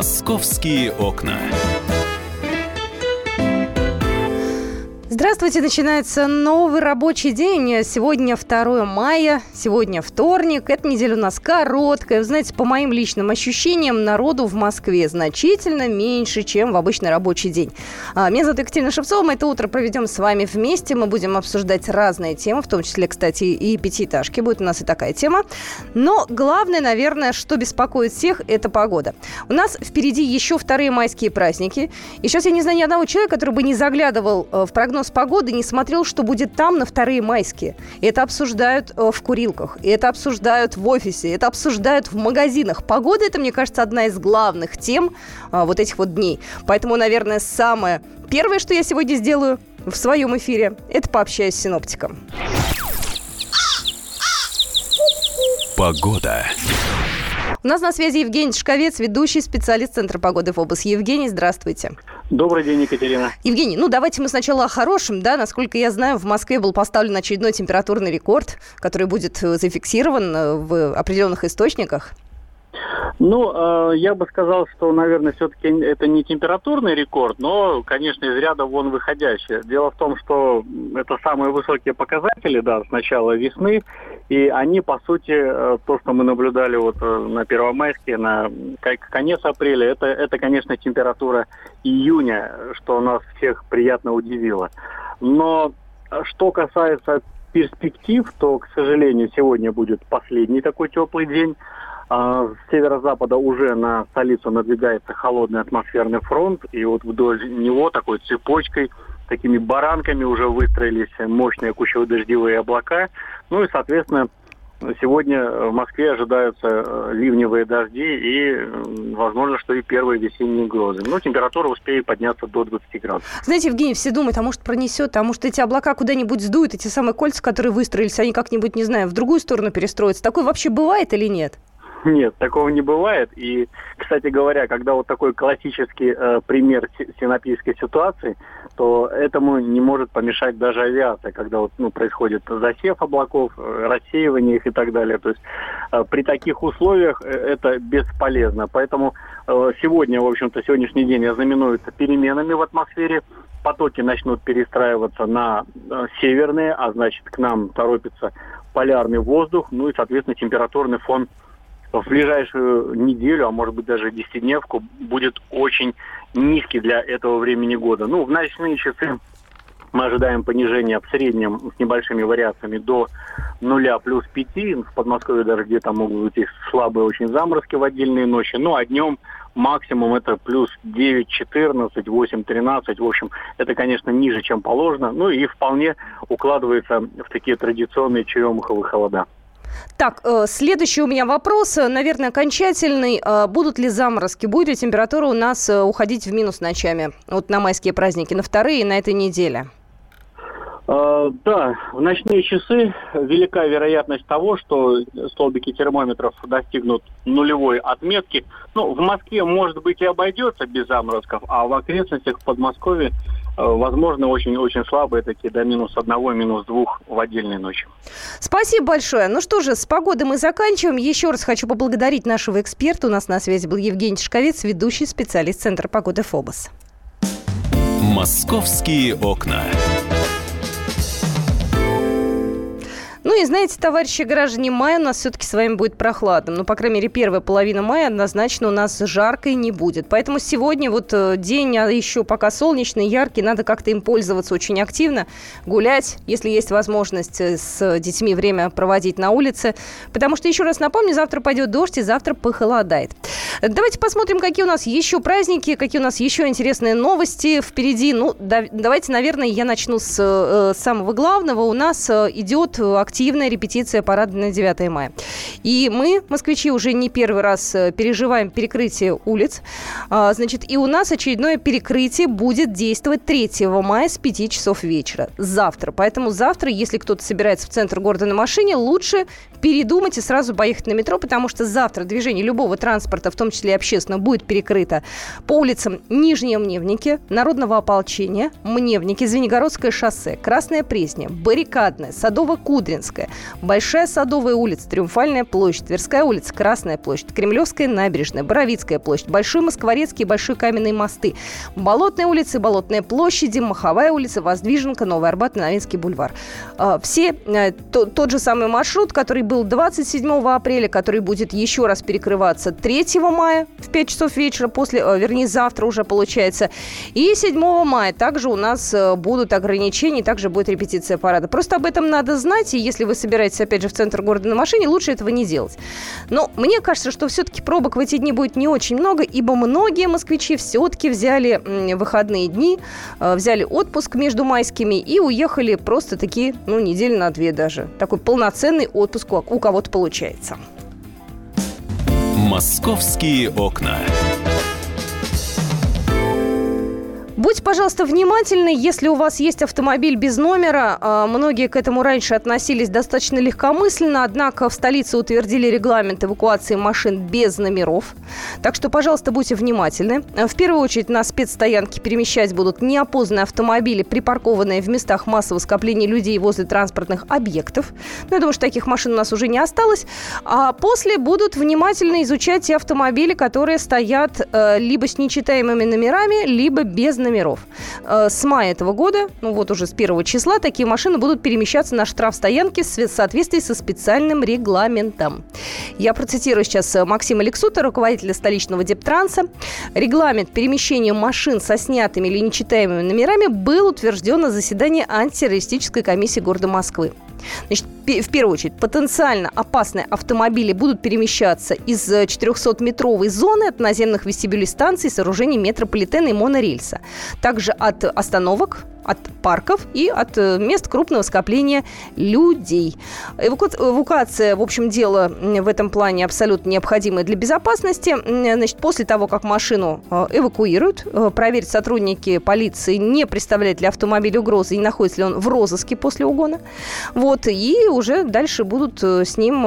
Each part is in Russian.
Московские окна. Здравствуйте, начинается новый рабочий день. Сегодня 2 мая, сегодня вторник. Эта неделя у нас короткая. Вы знаете, по моим личным ощущениям, народу в Москве значительно меньше, чем в обычный рабочий день. А, меня зовут Екатерина Шевцова. Мы это утро проведем с вами вместе. Мы будем обсуждать разные темы, в том числе, кстати, и пятиэтажки. Будет у нас и такая тема. Но главное, наверное, что беспокоит всех, это погода. У нас впереди еще вторые майские праздники. И сейчас я не знаю ни одного человека, который бы не заглядывал э, в прогноз погоды, не смотрел, что будет там на вторые майские. Это обсуждают э, в курилках, это обсуждают в офисе, это обсуждают в магазинах. Погода – это, мне кажется, одна из главных тем э, вот этих вот дней. Поэтому, наверное, самое первое, что я сегодня сделаю в своем эфире, это пообщаюсь с синоптиком. Погода. У нас на связи Евгений Шковец, ведущий специалист Центра погоды ФОБОС. Евгений, здравствуйте. Добрый день, Екатерина. Евгений, ну давайте мы сначала о хорошем, да, насколько я знаю, в Москве был поставлен очередной температурный рекорд, который будет э, зафиксирован э, в определенных источниках. Ну, э, я бы сказал, что, наверное, все-таки это не температурный рекорд, но, конечно, из ряда вон выходящий. Дело в том, что это самые высокие показатели, да, с начала весны, и они, по сути, э, то, что мы наблюдали вот э, на Первомайске, на конец апреля, это, это, конечно, температура июня, что нас всех приятно удивило. Но э, что касается перспектив, то, к сожалению, сегодня будет последний такой теплый день. А с северо-запада уже на столицу надвигается холодный атмосферный фронт, и вот вдоль него такой цепочкой, такими баранками уже выстроились мощные кучево-дождевые облака. Ну и, соответственно, Сегодня в Москве ожидаются э, ливневые дожди и, возможно, что и первые весенние грозы. Но температура успеет подняться до 20 градусов. Знаете, Евгений, все думают, а может пронесет, а может эти облака куда-нибудь сдуют, эти самые кольца, которые выстроились, они как-нибудь, не знаю, в другую сторону перестроятся. Такое вообще бывает или нет? Нет, такого не бывает. И, кстати говоря, когда вот такой классический э, пример синопийской ситуации, то этому не может помешать даже авиация, когда вот, ну, происходит засев облаков, э, рассеивание их и так далее. То есть э, при таких условиях э, это бесполезно. Поэтому э, сегодня, в общем-то, сегодняшний день ознаменуется переменами в атмосфере. Потоки начнут перестраиваться на э, северные, а значит к нам торопится полярный воздух, ну и, соответственно, температурный фон в ближайшую неделю, а может быть даже десятидневку, будет очень низкий для этого времени года. Ну, в ночные часы мы ожидаем понижения в среднем с небольшими вариациями до нуля плюс 5. В Подмосковье даже где-то могут быть слабые очень заморозки в отдельные ночи. Ну, а днем максимум это плюс 9, 14, 8, 13. В общем, это, конечно, ниже, чем положено. Ну и вполне укладывается в такие традиционные черемуховые холода. Так, э, следующий у меня вопрос, э, наверное, окончательный. Э, будут ли заморозки? Будет ли температура у нас уходить в минус ночами? Вот на майские праздники, на вторые на этой неделе. Да, в ночные часы велика вероятность того, что столбики термометров достигнут нулевой отметки. Ну, в Москве, может быть, и обойдется без заморозков, а в окрестностях Э, возможно, очень-очень слабые такие, до минус одного, минус двух в отдельные ночи. Спасибо большое. Ну что же, с погодой мы заканчиваем. Еще раз хочу поблагодарить нашего эксперта. У нас на связи был Евгений Шковец, ведущий специалист Центра погоды ФОБОС. «Московские окна». Ну и знаете, товарищи граждане, май у нас все-таки с вами будет прохладным. Ну, по крайней мере, первая половина мая однозначно у нас жаркой не будет. Поэтому сегодня вот э, день а еще пока солнечный, яркий, надо как-то им пользоваться очень активно, гулять, если есть возможность э, с детьми время проводить на улице. Потому что, еще раз напомню, завтра пойдет дождь и завтра похолодает. Давайте посмотрим, какие у нас еще праздники, какие у нас еще интересные новости впереди. Ну, да, давайте, наверное, я начну с э, самого главного. У нас э, идет активная репетиция парада на 9 мая. И мы, москвичи, уже не первый раз э, переживаем перекрытие улиц. А, значит, и у нас очередное перекрытие будет действовать 3 мая с 5 часов вечера. Завтра. Поэтому завтра, если кто-то собирается в центр города на машине, лучше передумать и сразу поехать на метро, потому что завтра движение любого транспорта, в том числе и общественного, будет перекрыто по улицам Нижние Мневники, Народного ополчения, Мневники, Звенигородское шоссе, Красная Пресня, Баррикадная, Садово-Кудринская, Большая Садовая улица, Триумфальная площадь, Тверская улица, Красная площадь, Кремлевская набережная, Боровицкая площадь, Большой Москворецкий, Большой Каменные мосты, Болотная улица, Болотная площади, Маховая улица, Воздвиженка, Новый Арбат и Новинский бульвар. А, все, э, тот же самый маршрут, который был 27 апреля, который будет еще раз перекрываться 3 мая в 5 часов вечера, после, э, вернее, завтра уже получается. И 7 мая также у нас э, будут ограничения, также будет репетиция парада. Просто об этом надо знать, и если вы собираетесь, опять же, в центр города на машине, лучше этого не делать. Но мне кажется, что все-таки пробок в эти дни будет не очень много, ибо многие москвичи все-таки взяли выходные дни, э, взяли отпуск между майскими и уехали просто такие, ну, недели на две даже. Такой полноценный отпуск у кого-то получается. Московские окна. Будьте, пожалуйста, внимательны, если у вас есть автомобиль без номера. А, многие к этому раньше относились достаточно легкомысленно, однако в столице утвердили регламент эвакуации машин без номеров. Так что, пожалуйста, будьте внимательны. В первую очередь на спецстоянке перемещать будут неопознанные автомобили, припаркованные в местах массового скопления людей возле транспортных объектов. Ну, я думаю, что таких машин у нас уже не осталось. А после будут внимательно изучать те автомобили, которые стоят э, либо с нечитаемыми номерами, либо без номеров номеров. Э, с мая этого года, ну вот уже с первого числа, такие машины будут перемещаться на штрафстоянке в соответствии со специальным регламентом. Я процитирую сейчас э, Максима Лексута, руководителя столичного Дептранса. Регламент перемещения машин со снятыми или нечитаемыми номерами был утвержден на заседании антитеррористической комиссии города Москвы. Значит, в первую очередь, потенциально опасные автомобили будут перемещаться из 400-метровой э, зоны от наземных вестибюлей станций, сооружений метрополитена и монорельса. Также от остановок, от парков и от э, мест крупного скопления людей. Эвакуация, в общем, дело в этом плане абсолютно необходимая для безопасности. Значит, после того, как машину э, эвакуируют, проверят сотрудники полиции, не представляет ли автомобиль угрозы и находится ли он в розыске после угона. Вот, и уже дальше будут с ним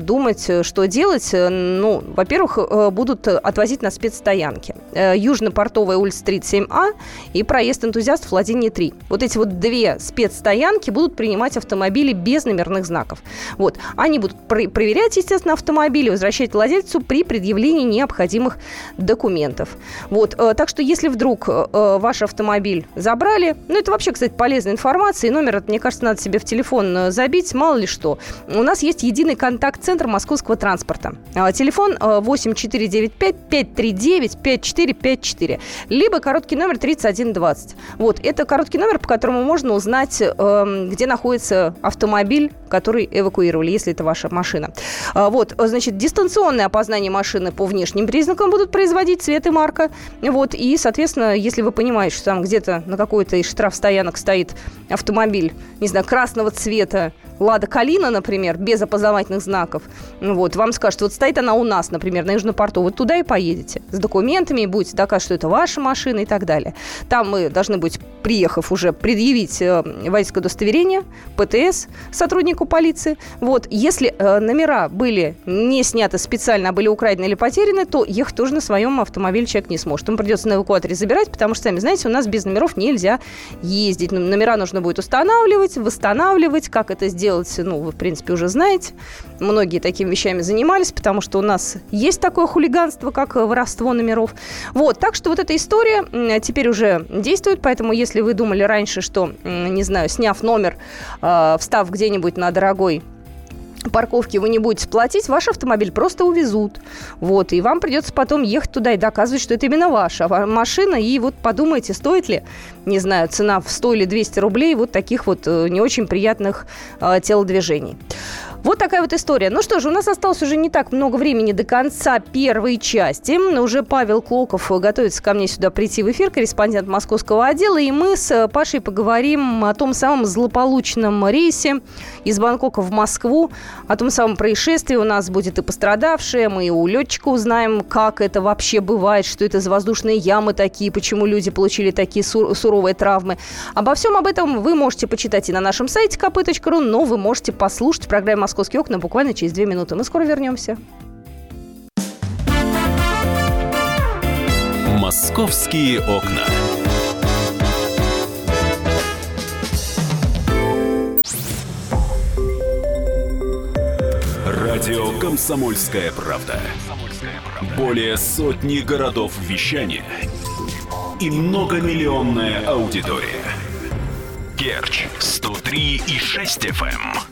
думать, что делать. Ну, во-первых, будут отвозить на спецстоянки. Южно-портовая улица 37А и проезд энтузиастов Владимир 3. Вот эти вот две спецстоянки будут принимать автомобили без номерных знаков. Вот. Они будут пр- проверять, естественно, автомобили, возвращать владельцу при предъявлении необходимых документов. Вот. Э, так что, если вдруг э, ваш автомобиль забрали, ну, это вообще, кстати, полезная информация, и номер, мне кажется, надо себе в телефон э, забить, мало ли что. У нас есть единый контакт-центр московского транспорта. Телефон 8495 539 5454. Либо короткий номер 3120. Вот, это короткий номер, по которому можно узнать, э, где находится автомобиль, который эвакуировали, если это ваша машина. А, вот, значит, дистанционное опознание машины по внешним признакам будут производить цвет и марка. Вот, и, соответственно, если вы понимаете, что там где-то на какой-то из штрафстоянок стоит автомобиль, не знаю, красного цвета, Лада Калина, например, без опознавательных знаков, вот, вам скажут, вот стоит она у нас, например, на Южном порту, вот туда и поедете с документами, и будете доказывать, что это ваша машина и так далее. Там мы должны быть, приехав уже, предъявить э, водительское удостоверение, ПТС сотруднику полиции. Вот, если э, номера были не сняты специально, а были украдены или потеряны, то ехать тоже на своем автомобиле человек не сможет. Ему придется на эвакуаторе забирать, потому что, сами знаете, у нас без номеров нельзя ездить. Номера нужно будет устанавливать, восстанавливать, как это сделать делать, ну, вы, в принципе, уже знаете. Многие такими вещами занимались, потому что у нас есть такое хулиганство, как воровство номеров. Вот, так что вот эта история теперь уже действует, поэтому если вы думали раньше, что, не знаю, сняв номер, э, встав где-нибудь на дорогой парковки вы не будете платить, ваш автомобиль просто увезут. Вот, и вам придется потом ехать туда и доказывать, что это именно ваша машина. И вот подумайте, стоит ли, не знаю, цена в 100 или 200 рублей вот таких вот э, не очень приятных э, телодвижений. Вот такая вот история. Ну что ж, у нас осталось уже не так много времени до конца первой части. Уже Павел Клоков готовится ко мне сюда прийти в эфир, корреспондент московского отдела, и мы с Пашей поговорим о том самом злополучном рейсе из Бангкока в Москву, о том самом происшествии. У нас будет и пострадавшие, мы и у летчика узнаем, как это вообще бывает, что это за воздушные ямы такие, почему люди получили такие сур- суровые травмы. Обо всем об этом вы можете почитать и на нашем сайте kp.ru, но вы можете послушать в программе «Московские окна» буквально через две минуты. Мы скоро вернемся. «Московские окна». Радио «Комсомольская правда». Более сотни городов вещания и многомиллионная аудитория. Керчь 103 и 6 FM.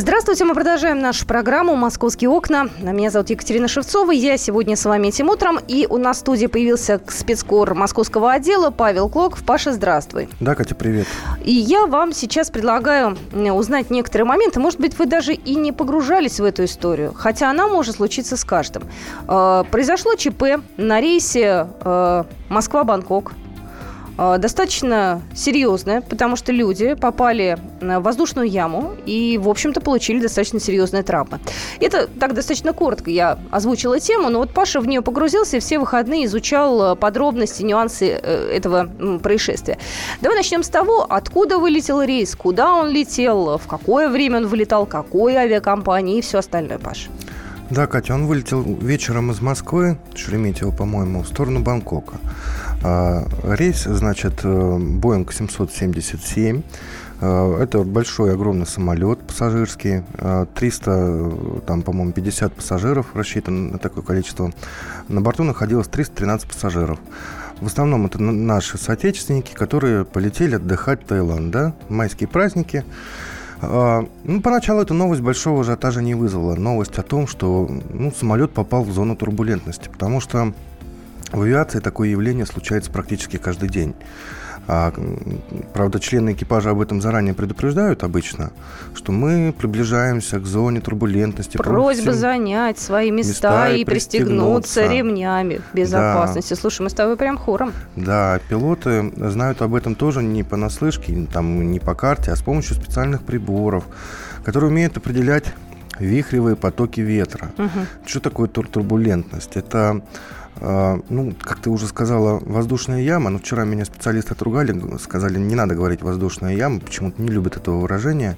Здравствуйте, мы продолжаем нашу программу «Московские окна». Меня зовут Екатерина Шевцова, я сегодня с вами этим утром. И у нас в студии появился спецкор московского отдела Павел Клоков. Паша, здравствуй. Да, Катя, привет. И я вам сейчас предлагаю узнать некоторые моменты. Может быть, вы даже и не погружались в эту историю, хотя она может случиться с каждым. Э, произошло ЧП на рейсе э, Москва-Бангкок достаточно серьезная, потому что люди попали в воздушную яму и, в общем-то, получили достаточно серьезные травмы. Это так достаточно коротко я озвучила тему, но вот Паша в нее погрузился и все выходные изучал э, подробности, нюансы э, этого происшествия. Давай начнем с того, откуда вылетел рейс, куда он летел, в какое время он вылетал, какой авиакомпании и все остальное, Паша. Да, Катя, он вылетел вечером из Москвы, Шереметьево, по-моему, в сторону Бангкока. А, рейс, значит, Boeing 777. А, это большой, огромный самолет пассажирский. 300, а, там, по-моему, 50 пассажиров рассчитан на такое количество. На борту находилось 313 пассажиров. В основном это наши соотечественники, которые полетели отдыхать в Таиланд, да, майские праздники. А, ну, поначалу эта новость большого ажиотажа не вызвала. Новость о том, что ну, самолет попал в зону турбулентности, потому что в авиации такое явление случается практически каждый день. А, правда, члены экипажа об этом заранее предупреждают обычно, что мы приближаемся к зоне турбулентности. Просьба занять свои места, места и, и пристегнуться, ремнями безопасности. Да. Слушай, мы с тобой прям хором. Да, пилоты знают об этом тоже не понаслышке, там, не по карте, а с помощью специальных приборов, которые умеют определять вихревые потоки ветра. Угу. Что такое тур турбулентность? Это ну, как ты уже сказала, воздушная яма. Но вчера меня специалисты отругали, сказали, не надо говорить воздушная яма, почему-то не любят этого выражения.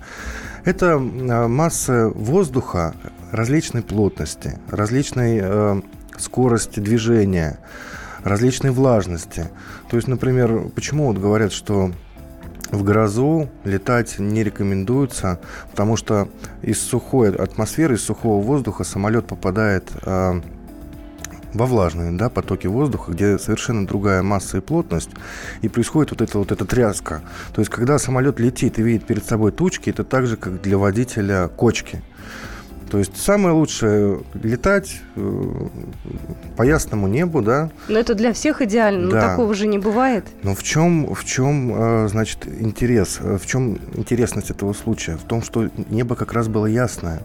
Это а, масса воздуха различной плотности, различной э, скорости движения, различной влажности. То есть, например, почему вот говорят, что в грозу летать не рекомендуется, потому что из сухой атмосферы, из сухого воздуха самолет попадает э, во влажные да, потоки воздуха, где совершенно другая масса и плотность, и происходит вот эта вот эта тряска. То есть, когда самолет летит и видит перед собой тучки, это так же, как для водителя кочки. То есть самое лучшее летать э, по ясному небу, да. Но это для всех идеально, да. но такого же не бывает. Но в чем, в чем, э, значит, интерес, э, в чем интересность этого случая? В том, что небо как раз было ясное.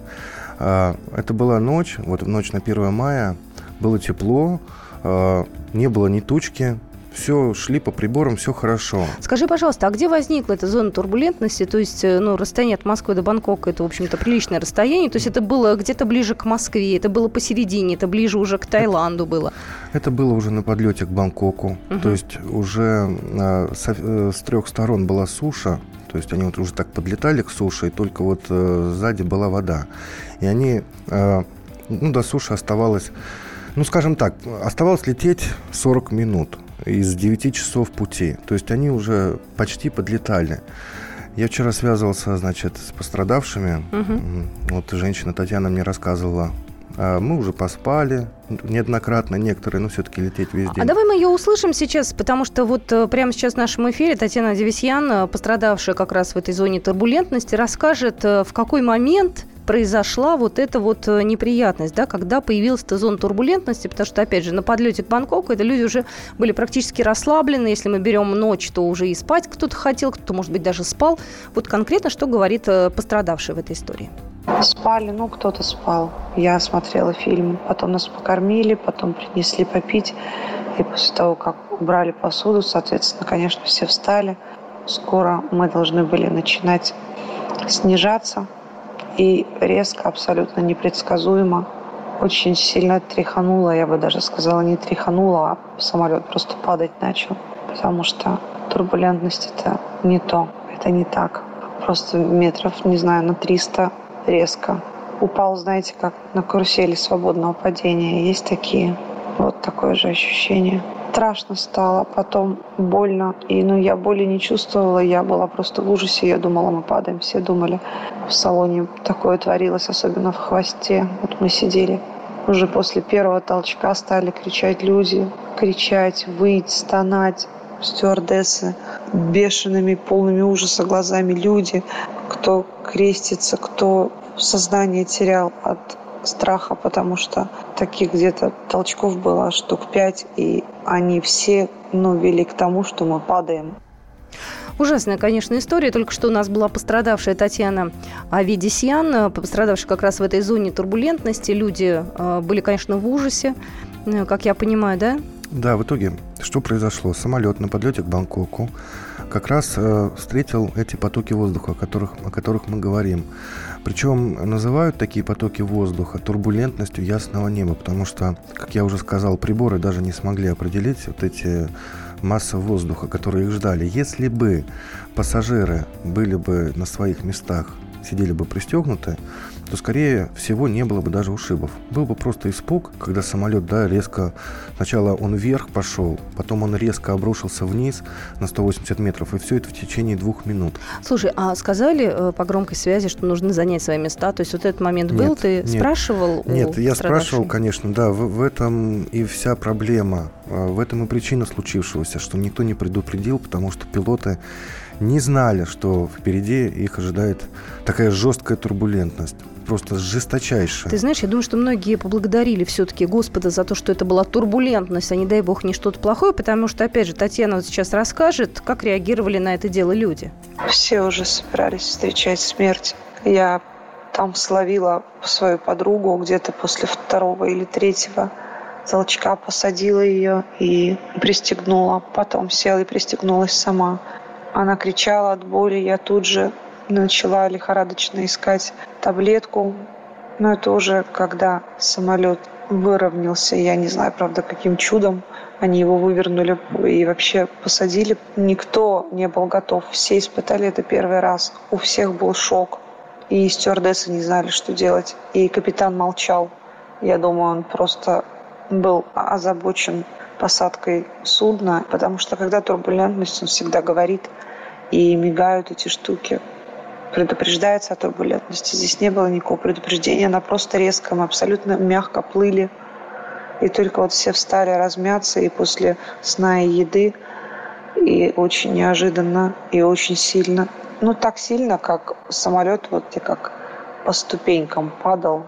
Это была ночь, вот ночь на 1 мая, было тепло, э, не было ни тучки, все шли по приборам, все хорошо. Скажи, пожалуйста, а где возникла эта зона турбулентности? То есть, э, ну, расстояние от Москвы до Бангкока, это, в общем-то, приличное расстояние. То есть, это было где-то ближе к Москве, это было посередине, это ближе уже к Таиланду было. Это было уже на подлете к Бангкоку. Угу. То есть, уже э, с, э, с трех сторон была суша, то есть они вот уже так подлетали к суше, и только вот э, сзади была вода. И они, э, ну, до суши оставалось ну, скажем так, оставалось лететь 40 минут из 9 часов пути. То есть они уже почти подлетали. Я вчера связывался, значит, с пострадавшими. Угу. Вот женщина Татьяна мне рассказывала. А, мы уже поспали неоднократно, некоторые, но все-таки лететь весь день. А давай мы ее услышим сейчас, потому что вот э, прямо сейчас в нашем эфире Татьяна Девисьян, э, пострадавшая как раз в этой зоне турбулентности, расскажет, э, в какой момент произошла вот эта вот э, неприятность, да, когда появилась эта зона турбулентности, потому что, опять же, на подлете к Бангкоку это люди уже были практически расслаблены. Если мы берем ночь, то уже и спать кто-то хотел, кто-то, может быть, даже спал. Вот конкретно что говорит э, пострадавший в этой истории? Спали, ну, кто-то спал. Я смотрела фильм, потом нас покормили, потом принесли попить. И после того, как убрали посуду, соответственно, конечно, все встали. Скоро мы должны были начинать снижаться. И резко, абсолютно непредсказуемо, очень сильно тряхануло, я бы даже сказала, не тряхануло, а самолет просто падать начал. Потому что турбулентность это не то, это не так. Просто метров, не знаю, на 300 резко. Упал, знаете, как на карусели свободного падения. Есть такие. Вот такое же ощущение страшно стало, потом больно. И ну, я боли не чувствовала, я была просто в ужасе. Я думала, мы падаем. Все думали, в салоне такое творилось, особенно в хвосте. Вот мы сидели. Уже после первого толчка стали кричать люди, кричать, выть, стонать. Стюардессы бешеными, полными ужаса глазами люди, кто крестится, кто сознание терял от страха, потому что таких где-то толчков было штук пять, и они все ну, вели к тому, что мы падаем. Ужасная, конечно, история. Только что у нас была пострадавшая Татьяна Авидисьян, пострадавшая как раз в этой зоне турбулентности. Люди э, были, конечно, в ужасе, э, как я понимаю, да? Да, в итоге что произошло? Самолет на подлете к Бангкоку как раз э, встретил эти потоки воздуха, о которых, о которых мы говорим. Причем называют такие потоки воздуха турбулентностью ясного неба, потому что, как я уже сказал, приборы даже не смогли определить вот эти массы воздуха, которые их ждали. Если бы пассажиры были бы на своих местах, сидели бы пристегнуты, то, скорее всего, не было бы даже ушибов. Был бы просто испуг, когда самолет, да, резко... Сначала он вверх пошел, потом он резко обрушился вниз на 180 метров, и все это в течение двух минут. Слушай, а сказали э, по громкой связи, что нужно занять свои места? То есть вот этот момент был? Нет, Ты нет, спрашивал Нет, я спрашивал, конечно, да. В, в этом и вся проблема. А, в этом и причина случившегося, что никто не предупредил, потому что пилоты не знали, что впереди их ожидает такая жесткая турбулентность просто жесточайшая. Ты знаешь, я думаю, что многие поблагодарили все-таки Господа за то, что это была турбулентность, а не дай бог не что-то плохое, потому что, опять же, Татьяна вот сейчас расскажет, как реагировали на это дело люди. Все уже собирались встречать смерть. Я там словила свою подругу где-то после второго или третьего толчка, посадила ее и пристегнула. Потом села и пристегнулась сама. Она кричала от боли, я тут же начала лихорадочно искать таблетку. Но это уже когда самолет выровнялся, я не знаю, правда, каким чудом они его вывернули и вообще посадили. Никто не был готов. Все испытали это первый раз. У всех был шок. И стюардессы не знали, что делать. И капитан молчал. Я думаю, он просто был озабочен посадкой судна, потому что когда турбулентность, он всегда говорит, и мигают эти штуки предупреждается о турбулентности. Здесь не было никакого предупреждения, она просто резко, мы абсолютно мягко плыли. И только вот все встали размяться, и после сна и еды, и очень неожиданно, и очень сильно. Ну, так сильно, как самолет вот и как по ступенькам падал,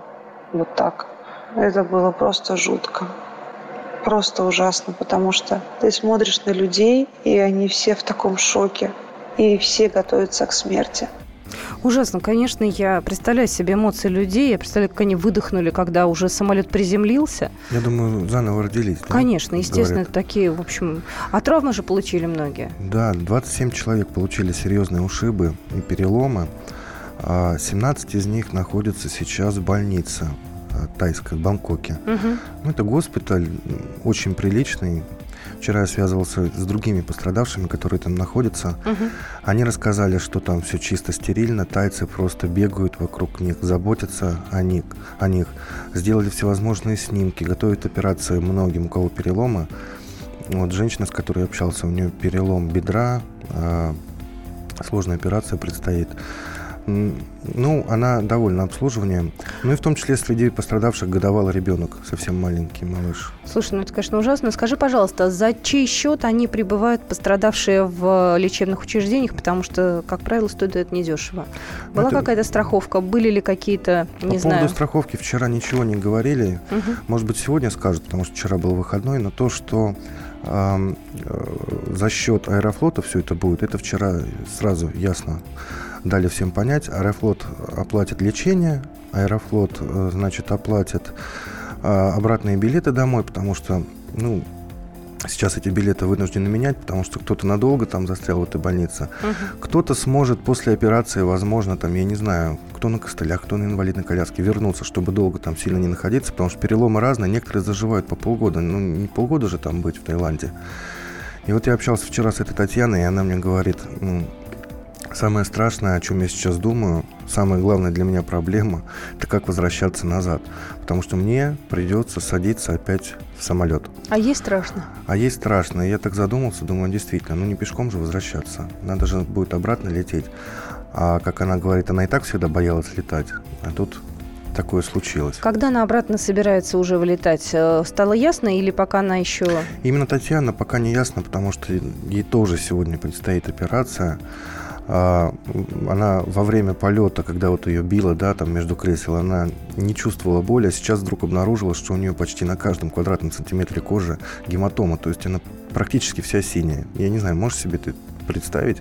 вот так. Это было просто жутко. Просто ужасно, потому что ты смотришь на людей, и они все в таком шоке, и все готовятся к смерти. Ужасно, конечно, я представляю себе эмоции людей, я представляю, как они выдохнули, когда уже самолет приземлился. Я думаю, заново родились. Да? Конечно, естественно, говорят. такие, в общем... А травмы же получили многие. Да, 27 человек получили серьезные ушибы и переломы. 17 а из них находятся сейчас в больнице а, тайской, в Бангкоке. Угу. Ну, это госпиталь очень приличный, Вчера я связывался с другими пострадавшими, которые там находятся. Угу. Они рассказали, что там все чисто стерильно, тайцы просто бегают вокруг них, заботятся о них, о них. Сделали всевозможные снимки, готовят операции многим, у кого переломы. Вот женщина, с которой я общался, у нее перелом бедра, э, сложная операция предстоит. Ну, она довольна обслуживанием. Ну и в том числе среди пострадавших годовалый ребенок, совсем маленький малыш. Слушай, ну это, конечно, ужасно. Скажи, пожалуйста, за чей счет они прибывают, пострадавшие в лечебных учреждениях? Потому что, как правило, стоит это недешево. Была это... какая-то страховка? Были ли какие-то, не По знаю... поводу страховки вчера ничего не говорили. Угу. Может быть, сегодня скажут, потому что вчера был выходной, но то, что э, за счет Аэрофлота все это будет, это вчера сразу ясно дали всем понять. Аэрофлот оплатит лечение, Аэрофлот, э, значит, оплатит э, обратные билеты домой, потому что, ну, сейчас эти билеты вынуждены менять, потому что кто-то надолго там застрял в этой больнице. Угу. Кто-то сможет после операции, возможно, там, я не знаю, кто на костылях, кто на инвалидной коляске, вернуться, чтобы долго там сильно не находиться, потому что переломы разные, некоторые заживают по полгода. Ну, не полгода же там быть в Таиланде. И вот я общался вчера с этой Татьяной, и она мне говорит, ну, самое страшное, о чем я сейчас думаю, самая главная для меня проблема, это как возвращаться назад. Потому что мне придется садиться опять в самолет. А ей страшно? А ей страшно. И я так задумался, думаю, действительно, ну не пешком же возвращаться. Надо же будет обратно лететь. А как она говорит, она и так всегда боялась летать. А тут такое случилось. Когда она обратно собирается уже вылетать, э, стало ясно или пока она еще... Именно Татьяна пока не ясно, потому что ей тоже сегодня предстоит операция. А, она во время полета, когда вот ее било, да, там между кресел, она не чувствовала боли, а сейчас вдруг обнаружила, что у нее почти на каждом квадратном сантиметре кожи гематома, то есть она практически вся синяя. Я не знаю, можешь себе ты представить.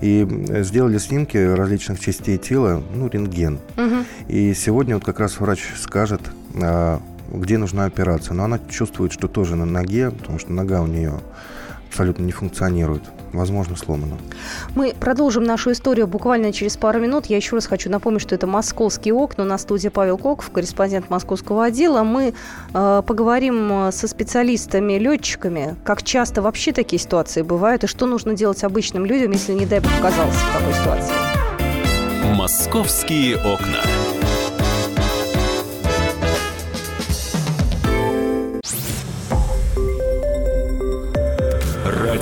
И сделали снимки различных частей тела, ну, рентген. Угу. И сегодня вот как раз врач скажет, а, где нужна операция. Но она чувствует, что тоже на ноге, потому что нога у нее абсолютно не функционирует возможно, сломано. Мы продолжим нашу историю буквально через пару минут. Я еще раз хочу напомнить, что это «Московские окна». На студии Павел Коков, корреспондент московского отдела. Мы э, поговорим со специалистами, летчиками, как часто вообще такие ситуации бывают, и что нужно делать обычным людям, если, не дай бог, оказался в такой ситуации. «Московские окна».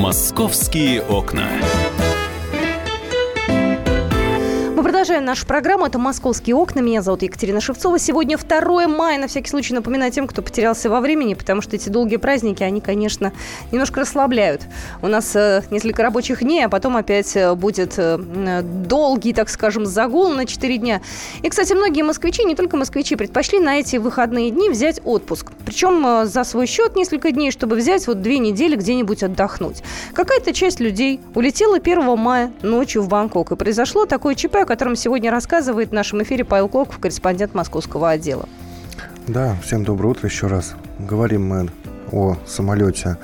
Московские окна. Продолжаем нашу программу. Это «Московские окна». Меня зовут Екатерина Шевцова. Сегодня 2 мая. На всякий случай напоминаю тем, кто потерялся во времени, потому что эти долгие праздники, они, конечно, немножко расслабляют. У нас э, несколько рабочих дней, а потом опять э, будет э, долгий, так скажем, загул на 4 дня. И, кстати, многие москвичи, не только москвичи, предпочли на эти выходные дни взять отпуск. Причем за свой счет несколько дней, чтобы взять вот две недели где-нибудь отдохнуть. Какая-то часть людей улетела 1 мая ночью в Бангкок. И произошло такое ЧП, котором сегодня рассказывает в нашем эфире Павел Клоков, корреспондент московского отдела. Да, всем доброе утро еще раз. Говорим мы о самолете,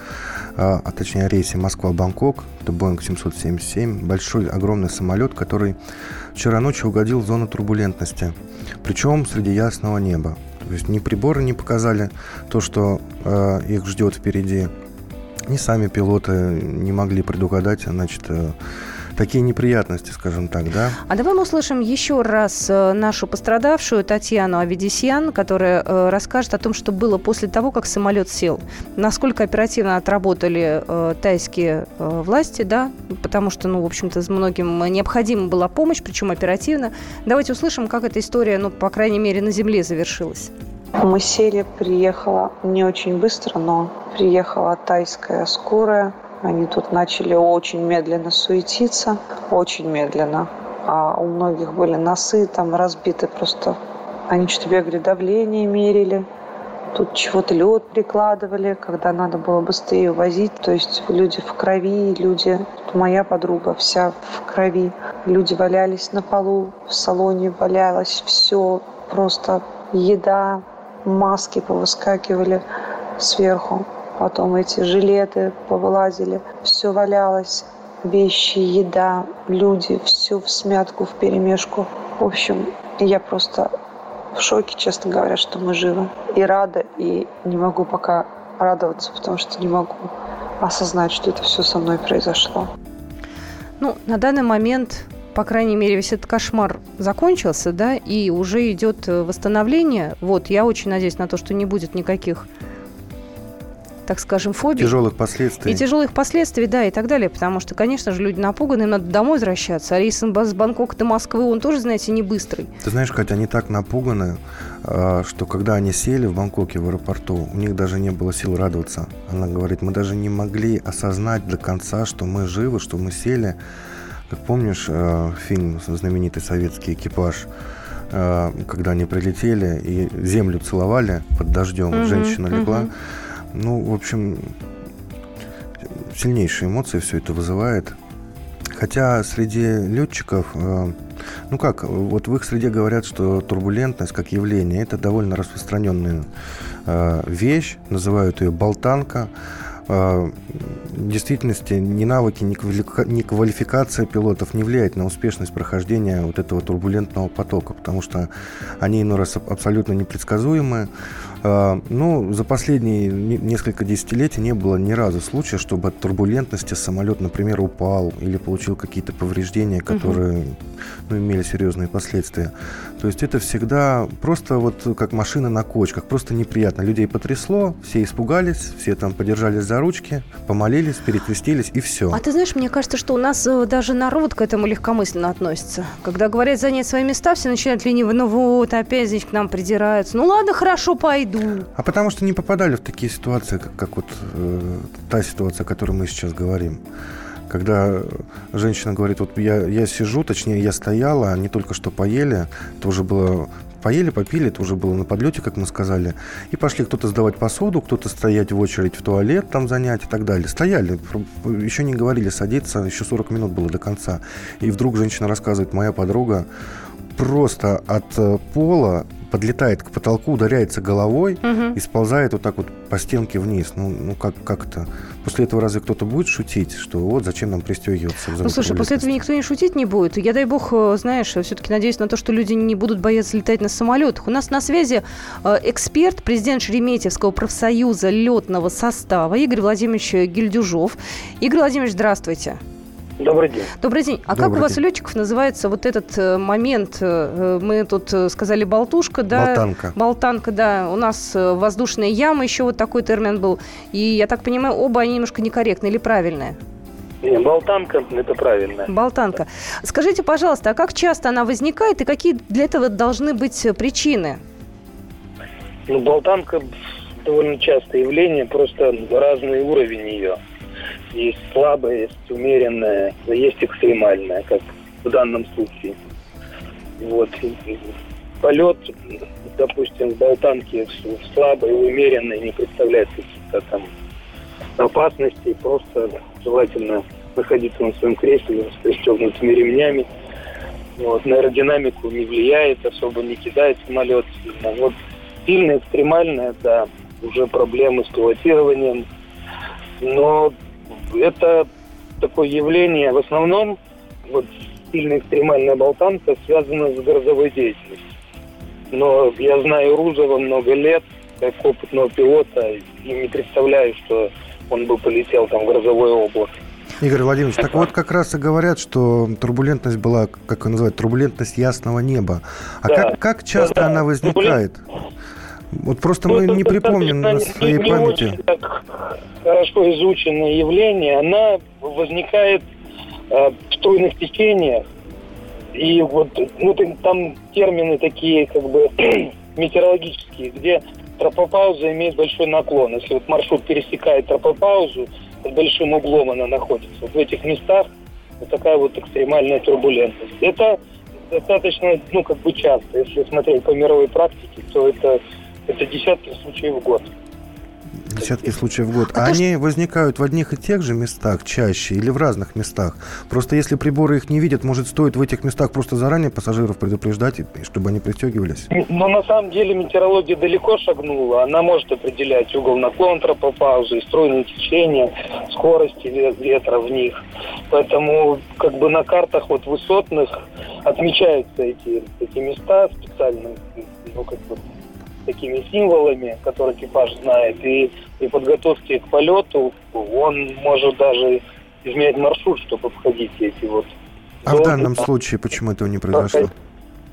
а, а точнее о рейсе Москва-Бангкок. Это Boeing 777. Большой, огромный самолет, который вчера ночью угодил в зону турбулентности. Причем среди ясного неба. То есть ни приборы не показали то, что э, их ждет впереди. Ни сами пилоты не могли предугадать, значит, э, такие неприятности, скажем так, да. А давай мы услышим еще раз э, нашу пострадавшую Татьяну Авидисьян, которая э, расскажет о том, что было после того, как самолет сел. Насколько оперативно отработали э, тайские власти, да, потому что, ну, в общем-то, многим необходима была помощь, причем оперативно. Давайте услышим, как эта история, ну, по крайней мере, на земле завершилась. Мы сели, приехала не очень быстро, но приехала тайская скорая, они тут начали очень медленно суетиться, очень медленно. А у многих были носы там разбиты просто. Они что-то бегали, давление мерили. Тут чего-то лед прикладывали, когда надо было быстрее увозить. То есть люди в крови, люди... Моя подруга вся в крови. Люди валялись на полу, в салоне валялось все. Просто еда, маски повыскакивали сверху. Потом эти жилеты повылазили, все валялось, вещи, еда, люди, все в смятку, в перемешку. В общем, я просто в шоке, честно говоря, что мы живы. И рада, и не могу пока радоваться, потому что не могу осознать, что это все со мной произошло. Ну, на данный момент, по крайней мере, весь этот кошмар закончился, да, и уже идет восстановление. Вот, я очень надеюсь на то, что не будет никаких так скажем, фобий. Тяжелых последствий. И тяжелых последствий, да, и так далее. Потому что, конечно же, люди напуганы, им надо домой возвращаться. А рейс с Бангкока до Москвы, он тоже, знаете, не быстрый. Ты знаешь, Катя, они так напуганы, а, что когда они сели в Бангкоке в аэропорту, у них даже не было сил радоваться. Она говорит, мы даже не могли осознать до конца, что мы живы, что мы сели. Как помнишь а, фильм знаменитый «Советский экипаж», а, когда они прилетели и землю целовали под дождем, угу, женщина легла. Угу. Ну, в общем, сильнейшие эмоции все это вызывает. Хотя среди летчиков, э, ну как, вот в их среде говорят, что турбулентность как явление это довольно распространенная э, вещь, называют ее болтанка. Э, в действительности ни навыки, ни квалификация пилотов не влияет на успешность прохождения вот этого турбулентного потока, потому что они иной раз абсолютно непредсказуемы. А, ну, за последние несколько десятилетий не было ни разу случая, чтобы от турбулентности самолет, например, упал или получил какие-то повреждения, которые угу. ну, имели серьезные последствия. То есть это всегда просто вот как машина на кочках, просто неприятно. Людей потрясло, все испугались, все там подержались за ручки, помолились, перекрестились и все. А ты знаешь, мне кажется, что у нас э, даже народ к этому легкомысленно относится. Когда говорят занять свои места, все начинают лениво, ну вот, опять здесь к нам придираются. Ну ладно, хорошо, пойду. А потому что не попадали в такие ситуации, как, как вот э, та ситуация, о которой мы сейчас говорим. Когда женщина говорит, вот я, я сижу, точнее, я стояла, они только что поели, это уже было поели, попили, это уже было на подлете, как мы сказали, и пошли кто-то сдавать посуду, кто-то стоять в очередь в туалет, там занять и так далее. Стояли, еще не говорили садиться, еще 40 минут было до конца. И вдруг женщина рассказывает, моя подруга просто от э, пола подлетает к потолку, ударяется головой угу. и сползает вот так вот по стенке вниз. Ну, ну как, как то После этого разве кто-то будет шутить, что вот зачем нам пристегиваться? Ну, слушай, после этого никто не шутить не будет. Я, дай бог, э, знаешь, все-таки надеюсь на то, что люди не будут бояться летать на самолетах. У нас на связи э, эксперт, президент Шереметьевского профсоюза летного состава Игорь Владимирович Гильдюжов. Игорь Владимирович, здравствуйте. Добрый день. Добрый день. А Добрый как у вас, день. летчиков, называется вот этот э, момент? Э, мы тут э, сказали болтушка, да? Болтанка. Болтанка, да. У нас воздушная яма, еще вот такой термин был. И я так понимаю, оба они немножко некорректные или правильные? Не, болтанка – это правильно. Болтанка. Скажите, пожалуйста, а как часто она возникает и какие для этого должны быть причины? Ну, болтанка довольно частое явление, просто разный уровень ее. Есть слабая, есть умеренная, есть экстремальная, как в данном случае. Вот. Полет, допустим, в болтанке в слабой, умеренной не представляет каких-то там опасностей. Просто желательно находиться на своем кресле с пристегнутыми ремнями. Вот, на аэродинамику не влияет, особо не кидает самолет. Вот сильно экстремальная, да, уже проблемы с пилотированием. Но это такое явление, в основном, вот сильная экстремальная болтанка связана с грозовой деятельностью. Но я знаю Рузова много лет, как опытного пилота, и не представляю, что он бы полетел там в грозовое облако. Игорь Владимирович, так вот как раз и говорят, что турбулентность была, как ее называют, турбулентность ясного неба. А да. как, как часто да, она возникает? Вот просто мы не припомним на своей не памяти. Очень так хорошо изученное явление, она возникает э, в тройных течениях. И вот ну, там термины такие как бы метеорологические, где тропопауза имеет большой наклон. Если вот маршрут пересекает тропопаузу, под большим углом она находится. Вот в этих местах вот такая вот экстремальная турбулентность. Это достаточно, ну, как бы часто. Если смотреть по мировой практике, то это это десятки случаев в год. Десятки случаев в год. А, а они что... возникают в одних и тех же местах чаще или в разных местах? Просто если приборы их не видят, может, стоит в этих местах просто заранее пассажиров предупреждать, чтобы они пристегивались? Но на самом деле метеорология далеко шагнула. Она может определять угол наклона тропопаузы, стройные течения, скорости ветра в них. Поэтому как бы на картах вот высотных отмечаются эти, эти места специальным ну, как бы такими символами, которые экипаж знает, и при подготовке к полету он может даже изменять маршрут, чтобы обходить эти вот. А зоны. в данном случае почему этого не произошло?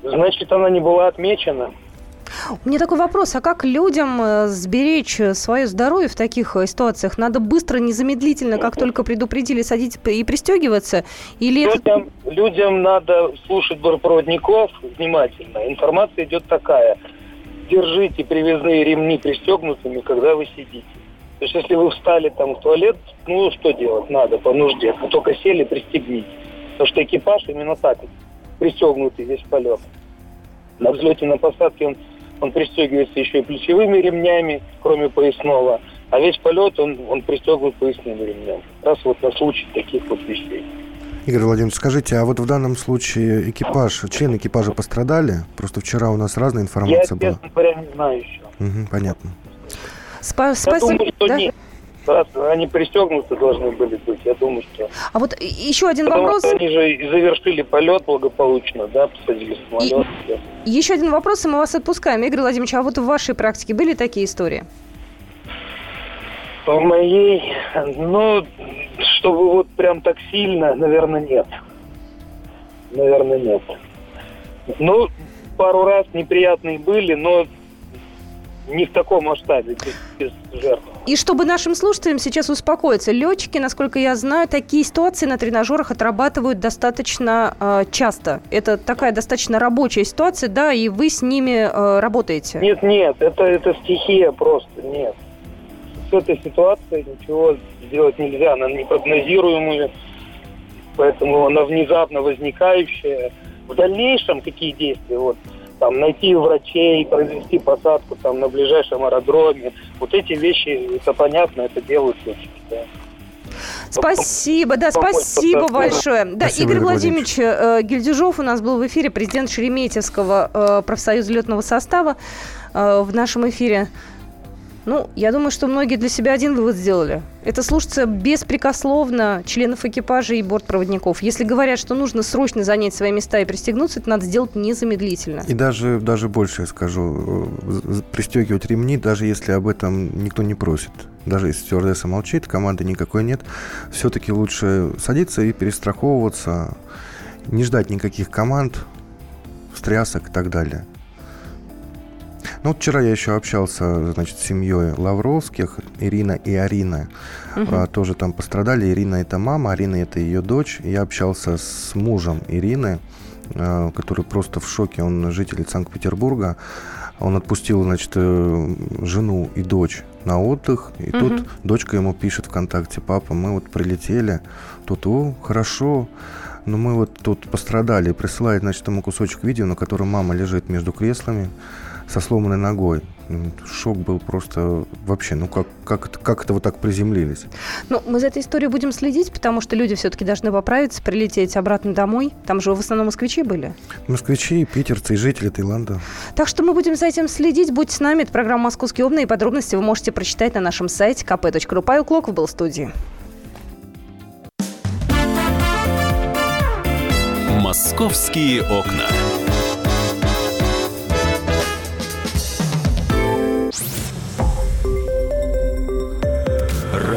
Значит, она не была отмечена. У меня такой вопрос, а как людям э, сберечь свое здоровье в таких э, ситуациях? Надо быстро, незамедлительно, как только предупредили, садить и пристегиваться? Или людям, людям надо слушать бортпроводников внимательно. Информация идет такая. Держите привязные ремни пристегнутыми, когда вы сидите. То есть, если вы встали там в туалет, ну, что делать надо по нужде? А только сели, пристегните. Потому что экипаж именно так, пристегнутый весь полет. На взлете, на посадке он, он пристегивается еще и плечевыми ремнями, кроме поясного. А весь полет он, он пристегнут поясным ремнем. Раз вот на случай таких вот вещей. Игорь Владимирович, скажите, а вот в данном случае экипаж, члены экипажа пострадали? Просто вчера у нас разная информация Я, была. честно говоря, не знаю еще. Угу, понятно. Спа- Я спасибо. думаю, что Да. нет. Раз они пристегнуты должны были быть, я думаю, что... А вот и- еще один Потому вопрос. что они же и завершили полет благополучно, да, посадили самолет. да. Еще один вопрос, и мы вас отпускаем. Игорь Владимирович, а вот в вашей практике были такие истории? По моей, ну, чтобы вот прям так сильно, наверное, нет. Наверное, нет. Ну, пару раз неприятные были, но не в таком масштабе, без, без жертв. И чтобы нашим слушателям сейчас успокоиться, летчики, насколько я знаю, такие ситуации на тренажерах отрабатывают достаточно э, часто. Это такая достаточно рабочая ситуация, да, и вы с ними э, работаете. Нет, нет, это, это стихия просто, нет. С этой ситуацией ничего сделать нельзя, она непрогнозируемая, поэтому она внезапно возникающая. В дальнейшем какие действия? Вот там найти врачей, произвести посадку там на ближайшем аэродроме. Вот эти вещи, это понятно, это делают да. Спасибо, да, спасибо большое. Да, Спасибо, Игорь Владимирович э, Гильдюжов у нас был в эфире, президент Шереметьевского э, профсоюза летного состава э, в нашем эфире. Ну, я думаю, что многие для себя один вывод сделали. Это слушаться беспрекословно членов экипажа и бортпроводников. Если говорят, что нужно срочно занять свои места и пристегнуться, это надо сделать незамедлительно. И даже, даже больше я скажу, э, пристегивать ремни, даже если об этом никто не просит. Даже если стюардесса молчит, команды никакой нет, все-таки лучше садиться и перестраховываться, не ждать никаких команд, встрясок и так далее. Ну, вот вчера я еще общался, значит, с семьей Лавровских, Ирина и Арина. А, тоже там пострадали. Ирина это мама, Арина это ее дочь. Я общался с мужем Ирины, а, который просто в шоке. Он житель Санкт-Петербурга. Он отпустил, значит, э, жену и дочь на отдых. И Мгм. тут дочка ему пишет ВКонтакте, папа, мы вот прилетели. Тут, о, хорошо. Но мы вот тут пострадали. Присылает, значит, ему кусочек видео, на котором мама лежит между креслами со сломанной ногой. Ну, Шок был просто вообще, ну как, как, это, как это вот так приземлились? Ну, мы за этой историей будем следить, потому что люди все-таки должны поправиться, прилететь обратно домой. Там же в основном москвичи были. Москвичи, питерцы и жители Таиланда. Так что мы будем за этим следить. Будьте с нами. Это программа «Московские умные». Подробности вы можете прочитать на нашем сайте kp.ru. Павел Клоков был в студии. «Московские окна».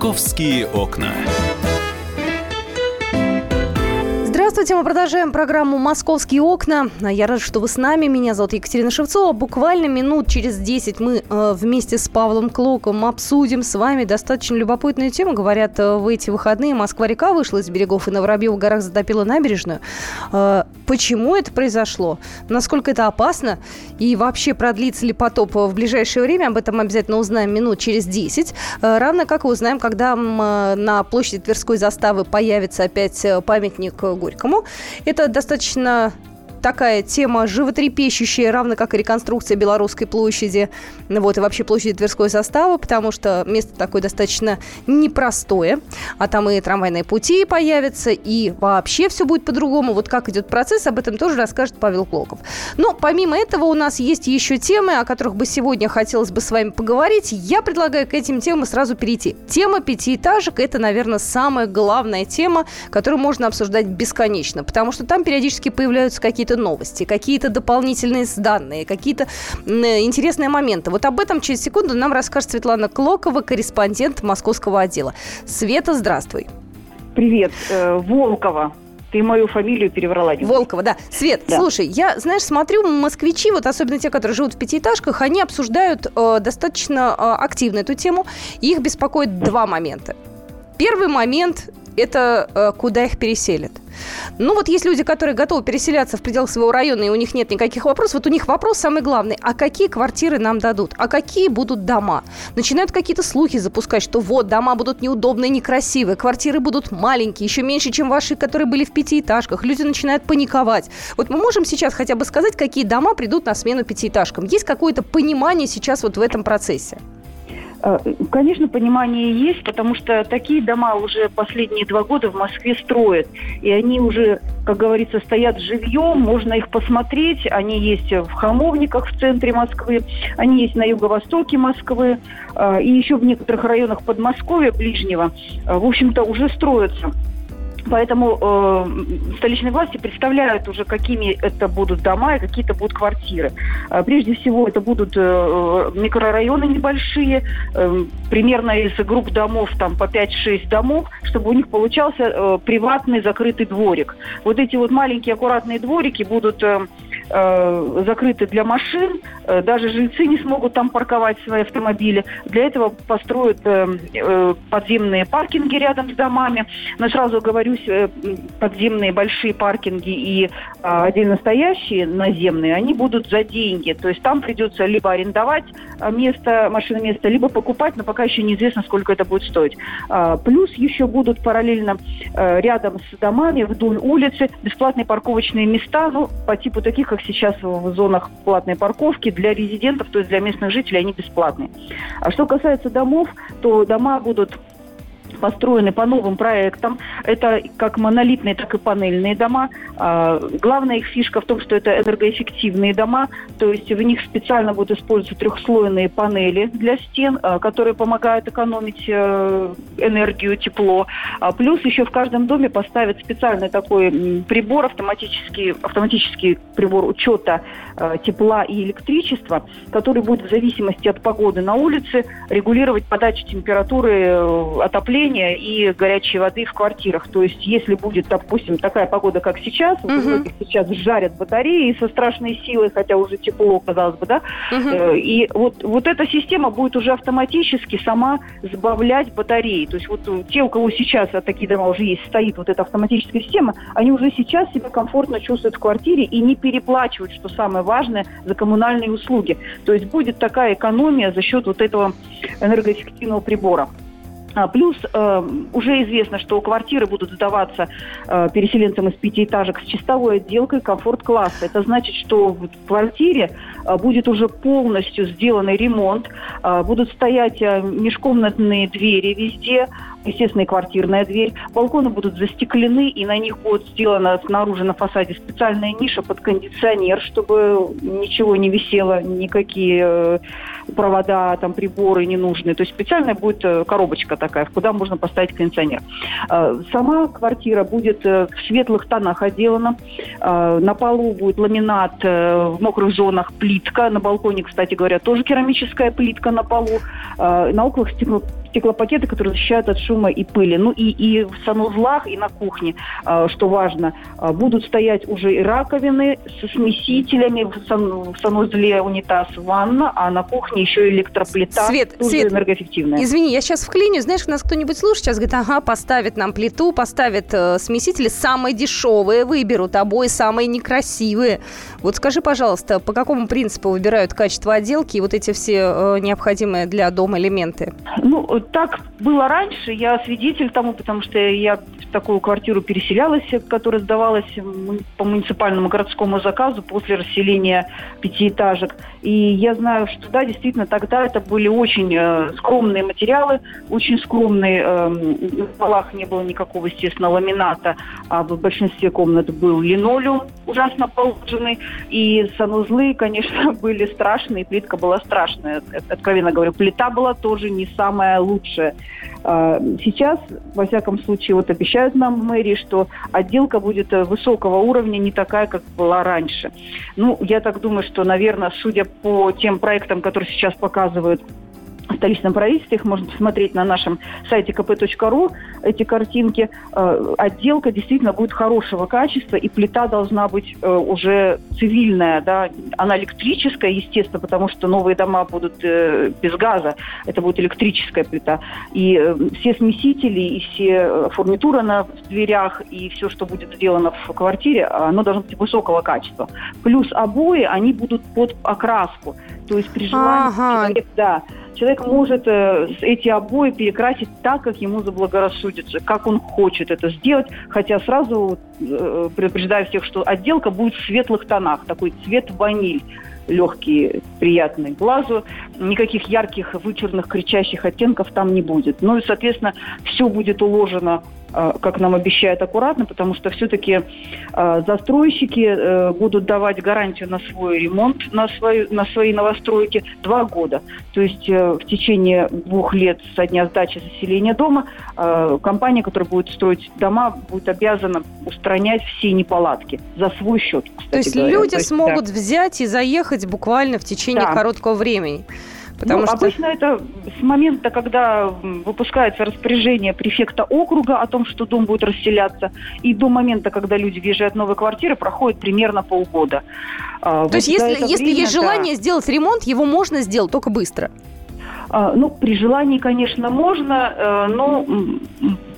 Московские окна. Здравствуйте, мы продолжаем программу «Московские окна». Я рада, что вы с нами. Меня зовут Екатерина Шевцова. Буквально минут через 10 мы э, вместе с Павлом Клоком обсудим с вами достаточно любопытную тему. Говорят, э, в эти выходные Москва-река вышла из берегов и на Воробьевых горах затопила набережную. Э, почему это произошло? Насколько это опасно? И вообще продлится ли потоп в ближайшее время? Об этом обязательно узнаем минут через 10. Э, равно как и узнаем, когда на площади Тверской заставы появится опять памятник э, Горькому. Это достаточно такая тема животрепещущая, равно как и реконструкция Белорусской площади, вот, и вообще площади Тверской заставы, потому что место такое достаточно непростое, а там и трамвайные пути появятся, и вообще все будет по-другому. Вот как идет процесс, об этом тоже расскажет Павел Клоков. Но помимо этого у нас есть еще темы, о которых бы сегодня хотелось бы с вами поговорить. Я предлагаю к этим темам сразу перейти. Тема пятиэтажек – это, наверное, самая главная тема, которую можно обсуждать бесконечно, потому что там периодически появляются какие-то новости, какие-то дополнительные данные, какие-то интересные моменты. Вот об этом через секунду нам расскажет Светлана Клокова, корреспондент московского отдела. Света, здравствуй. Привет, э, Волкова. Ты мою фамилию переврала. Волкова, да. Свет, да. слушай, я, знаешь, смотрю, москвичи, вот особенно те, которые живут в пятиэтажках, они обсуждают э, достаточно э, активно эту тему. И их беспокоит два момента. Первый момент это э, куда их переселят. Ну вот есть люди, которые готовы переселяться в пределах своего района, и у них нет никаких вопросов. Вот у них вопрос самый главный. А какие квартиры нам дадут? А какие будут дома? Начинают какие-то слухи запускать, что вот, дома будут неудобные, некрасивые, квартиры будут маленькие, еще меньше, чем ваши, которые были в пятиэтажках. Люди начинают паниковать. Вот мы можем сейчас хотя бы сказать, какие дома придут на смену пятиэтажкам? Есть какое-то понимание сейчас вот в этом процессе? Э, конечно, понимание есть, потому что такие дома уже последние два года в Москве строят. И они уже, как говорится, стоят живьем, можно их посмотреть. Они есть в Хамовниках в центре Москвы, они есть на юго-востоке Москвы, э, и еще в некоторых районах Подмосковья ближнего, э, в общем-то, уже строятся. Поэтому э, столичные власти представляют уже, какими это будут дома и какие-то будут квартиры. Э, прежде всего, это будут э, микрорайоны небольшие, э, примерно из групп домов там по 5-6 домов, чтобы у них получался э, приватный закрытый дворик. Вот эти вот маленькие аккуратные дворики будут... Э, э, закрыты для машин, э, даже жильцы не смогут там парковать свои автомобили. Для этого построят э, подземные паркинги рядом с домами. Но сразу говорюсь, э, подземные большие паркинги и э, отдельно стоящие наземные, они будут за деньги. То есть там придется либо арендовать э, место, машиноместо, либо покупать, но пока еще неизвестно, сколько это будет стоить. А, плюс еще будут параллельно э, рядом с домами вдоль улицы бесплатные парковочные места, ну, по типу таких, как сейчас в зонах платной парковки для резидентов, то есть для местных жителей, они бесплатные. А что касается домов, то дома будут построены по новым проектам. Это как монолитные, так и панельные дома. А, главная их фишка в том, что это энергоэффективные дома, то есть в них специально будут использоваться трехслойные панели для стен, а, которые помогают экономить э, энергию, тепло. А, плюс еще в каждом доме поставят специальный такой прибор, автоматический, автоматический прибор учета э, тепла и электричества, который будет в зависимости от погоды на улице регулировать подачу температуры э, отопления отопления и горячей воды в квартирах. То есть, если будет, допустим, такая погода, как сейчас, угу. вот сейчас жарят батареи со страшной силой, хотя уже тепло, казалось бы, да, угу. и вот, вот эта система будет уже автоматически сама сбавлять батареи. То есть, вот те, у кого сейчас а такие дома уже есть, стоит вот эта автоматическая система, они уже сейчас себя комфортно чувствуют в квартире и не переплачивают, что самое важное, за коммунальные услуги. То есть, будет такая экономия за счет вот этого энергоэффективного прибора. А, плюс э, уже известно, что квартиры будут сдаваться э, переселенцам из пятиэтажек с чистовой отделкой комфорт-класса. Это значит, что в квартире будет уже полностью сделанный ремонт, э, будут стоять э, межкомнатные двери везде, естественно, и квартирная дверь. Балконы будут застеклены, и на них будет сделана снаружи на фасаде специальная ниша под кондиционер, чтобы ничего не висело, никакие э, провода, там, приборы не нужны. То есть специальная будет э, коробочка такая, куда можно поставить кондиционер. Э, сама квартира будет в светлых тонах отделана. На полу будет ламинат, в мокрых зонах плитка. На балконе, кстати говоря, тоже керамическая плитка на полу. На окнах стекло стеклопакеты, которые защищают от шума и пыли. Ну и, и в санузлах, и на кухне, а, что важно, а, будут стоять уже и раковины со смесителями в, сан, в санузле унитаз, ванна, а на кухне еще электроплита, Свет, тоже Свет, энергоэффективная. Извини, я сейчас вклиню. Знаешь, нас кто-нибудь слушает, сейчас говорит, ага, поставит нам плиту, поставит э, смесители самые дешевые, выберут обои самые некрасивые. Вот скажи, пожалуйста, по какому принципу выбирают качество отделки и вот эти все э, необходимые для дома элементы? Ну, так было раньше, я свидетель тому, потому что я в такую квартиру переселялась, которая сдавалась по муниципальному городскому заказу после расселения пятиэтажек. И я знаю, что да, действительно, тогда это были очень э, скромные материалы, очень скромные. Э, в полах не было никакого, естественно, ламината, а в большинстве комнат был линолеум ужасно положенный. И санузлы, конечно, были страшные, плитка была страшная. Откровенно говорю, плита была тоже не самая лучшая. А, сейчас, во всяком случае, вот обещают нам мэрии, что отделка будет э, высокого уровня, не такая, как была раньше. Ну, я так думаю, что, наверное, судя по тем проектам, которые сейчас показывают столичном правительстве, их можно посмотреть на нашем сайте kp.ru, эти картинки. Э, отделка действительно будет хорошего качества, и плита должна быть э, уже цивильная, да, она электрическая, естественно, потому что новые дома будут э, без газа, это будет электрическая плита. И все смесители, и все фурнитура на дверях, и все, что будет сделано в квартире, оно должно быть высокого качества. Плюс обои, они будут под окраску. То есть при желании ага. человек, да, человек может э, эти обои перекрасить так, как ему заблагорассудится, как он хочет это сделать, хотя сразу э, предупреждаю всех, что отделка будет в светлых тонах, такой цвет ваниль легкий, приятный глазу. Никаких ярких, вычурных, кричащих оттенков там не будет. Ну и, соответственно, все будет уложено как нам обещают, аккуратно, потому что все-таки э, застройщики э, будут давать гарантию на свой ремонт, на, свою, на свои новостройки два года. То есть в течение двух лет со дня сдачи заселения дома компания, которая будет строить дома, будет обязана устранять все неполадки за свой счет. То есть говоря. люди То есть, смогут да. взять и заехать буквально в течение да. короткого времени. Потому ну, что... Обычно это с момента, когда выпускается распоряжение префекта округа о том, что дом будет расселяться, и до момента, когда люди въезжают в новые квартиры, проходит примерно полгода. А, То вот есть, если, если время, есть желание да. сделать ремонт, его можно сделать только быстро? А, ну, при желании, конечно, можно, э, но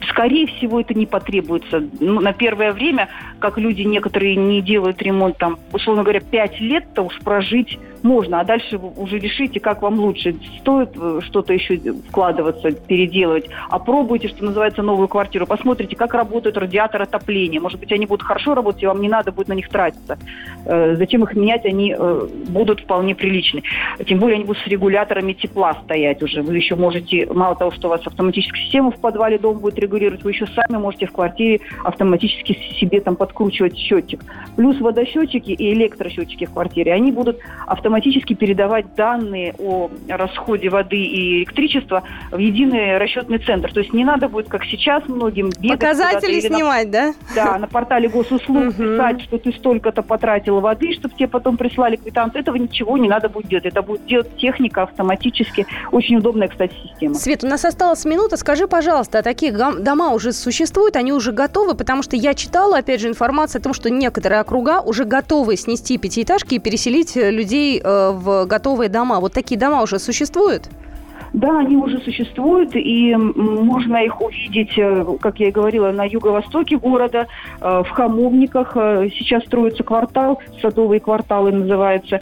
скорее всего это не потребуется. Ну, на первое время, как люди некоторые не делают ремонт, там, условно говоря, пять лет-то уж прожить можно, а дальше вы уже решите, как вам лучше. Стоит э, что-то еще вкладываться, переделывать. Опробуйте, что называется, новую квартиру. Посмотрите, как работают радиаторы отопления. Может быть, они будут хорошо работать, и вам не надо будет на них тратиться. Э, зачем их менять? Они э, будут вполне приличны. Тем более они будут с регуляторами тепла стоять уже. Вы еще можете, мало того, что у вас автоматическая система в подвале дом будет регулировать, вы еще сами можете в квартире автоматически себе там подкручивать счетчик. Плюс водосчетчики и электросчетчики в квартире, они будут автоматически передавать данные о расходе воды и электричества в единый расчетный центр. То есть не надо будет, как сейчас, многим бегать. Показатели снимать, на, да? Да, на портале госуслуг писать, что ты столько-то потратил воды, чтобы тебе потом прислали квитанцию. Этого ничего не надо будет делать. Это будет делать техника автоматически. Очень удобная, кстати, система. Свет, у нас осталась минута. Скажи, пожалуйста, а такие дома уже существуют? Они уже готовы? Потому что я читала, опять же, информацию о том, что некоторые округа уже готовы снести пятиэтажки и переселить людей Э, в готовые дома. Вот такие дома уже существуют? Да, они уже существуют, и можно их увидеть, э, как я и говорила, на юго-востоке города, э, в Хамовниках. Э, сейчас строится квартал, садовые кварталы называется.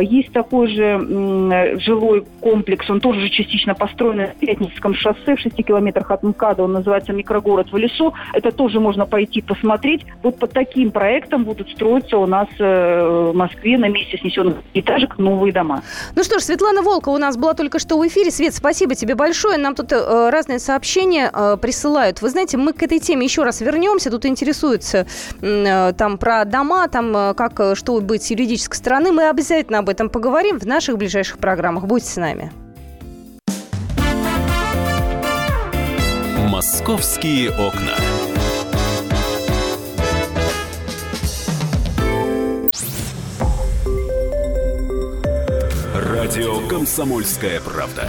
Есть такой же жилой комплекс, он тоже частично построен на Пятницком шоссе в 6 километрах от МКАДа, он называется «Микрогород в лесу». Это тоже можно пойти посмотреть. Вот под таким проектом будут строиться у нас в Москве на месте снесенных этажек новые дома. Ну что ж, Светлана Волка у нас была только что в эфире. Свет, Свет, спасибо тебе большое. Нам тут э, разные сообщения э, присылают. Вы знаете, мы к этой теме еще раз вернемся. Тут интересуются э, там про дома, там э, как, э, что быть с юридической стороны. Мы обязательно об этом поговорим в наших ближайших программах. Будьте с нами. Московские окна. Радио «Комсомольская правда».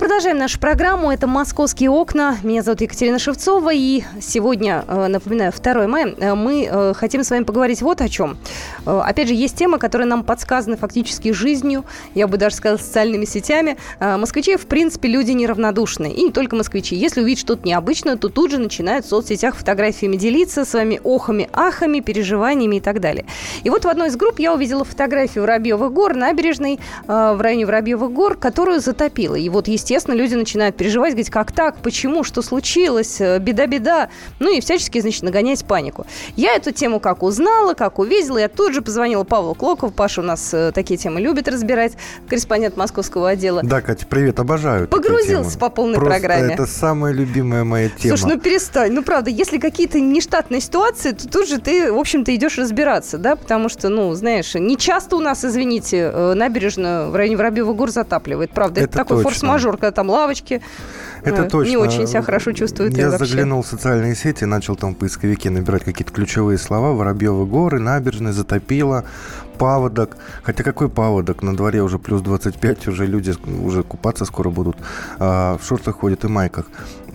Продолжаем нашу программу. Это «Московские окна». Меня зовут Екатерина Шевцова. И сегодня, э, напоминаю, 2 мая, э, мы э, хотим с вами поговорить вот о чем. Опять же, есть темы, которые нам подсказаны фактически жизнью, я бы даже сказала, социальными сетями. Москвичи, в принципе, люди неравнодушные. И не только москвичи. Если увидеть что-то необычное, то тут же начинают в соцсетях фотографиями делиться, своими охами, ахами, переживаниями и так далее. И вот в одной из групп я увидела фотографию Воробьевых гор, набережной в районе Воробьевых гор, которую затопило. И вот, естественно, люди начинают переживать, говорить, как так, почему, что случилось, э, беда-беда. Ну и всячески, значит, нагонять панику. Я эту тему как узнала, как увидела, я тут же позвонила Павлу Клокову. Паша у нас э, такие темы любит разбирать, корреспондент московского отдела. Да, Катя, привет, обожаю. Погрузился по полной Просто программе. это самая любимая моя тема. Слушай, ну перестань. Ну, правда, если какие-то нештатные ситуации, то тут же ты, в общем-то, идешь разбираться, да, потому что, ну, знаешь, не часто у нас, извините, э, набережную в районе Воробьевых гор затапливает. Правда, это, это такой форс-мажор, когда там лавочки. Это точно. Не очень себя хорошо чувствуют. Я заглянул в социальные сети, начал там в поисковике набирать какие-то ключевые слова. Воробьевы горы, набережная, затопило, паводок. Хотя какой паводок? На дворе уже плюс 25, уже люди уже купаться скоро будут. А, в шортах ходят и майках.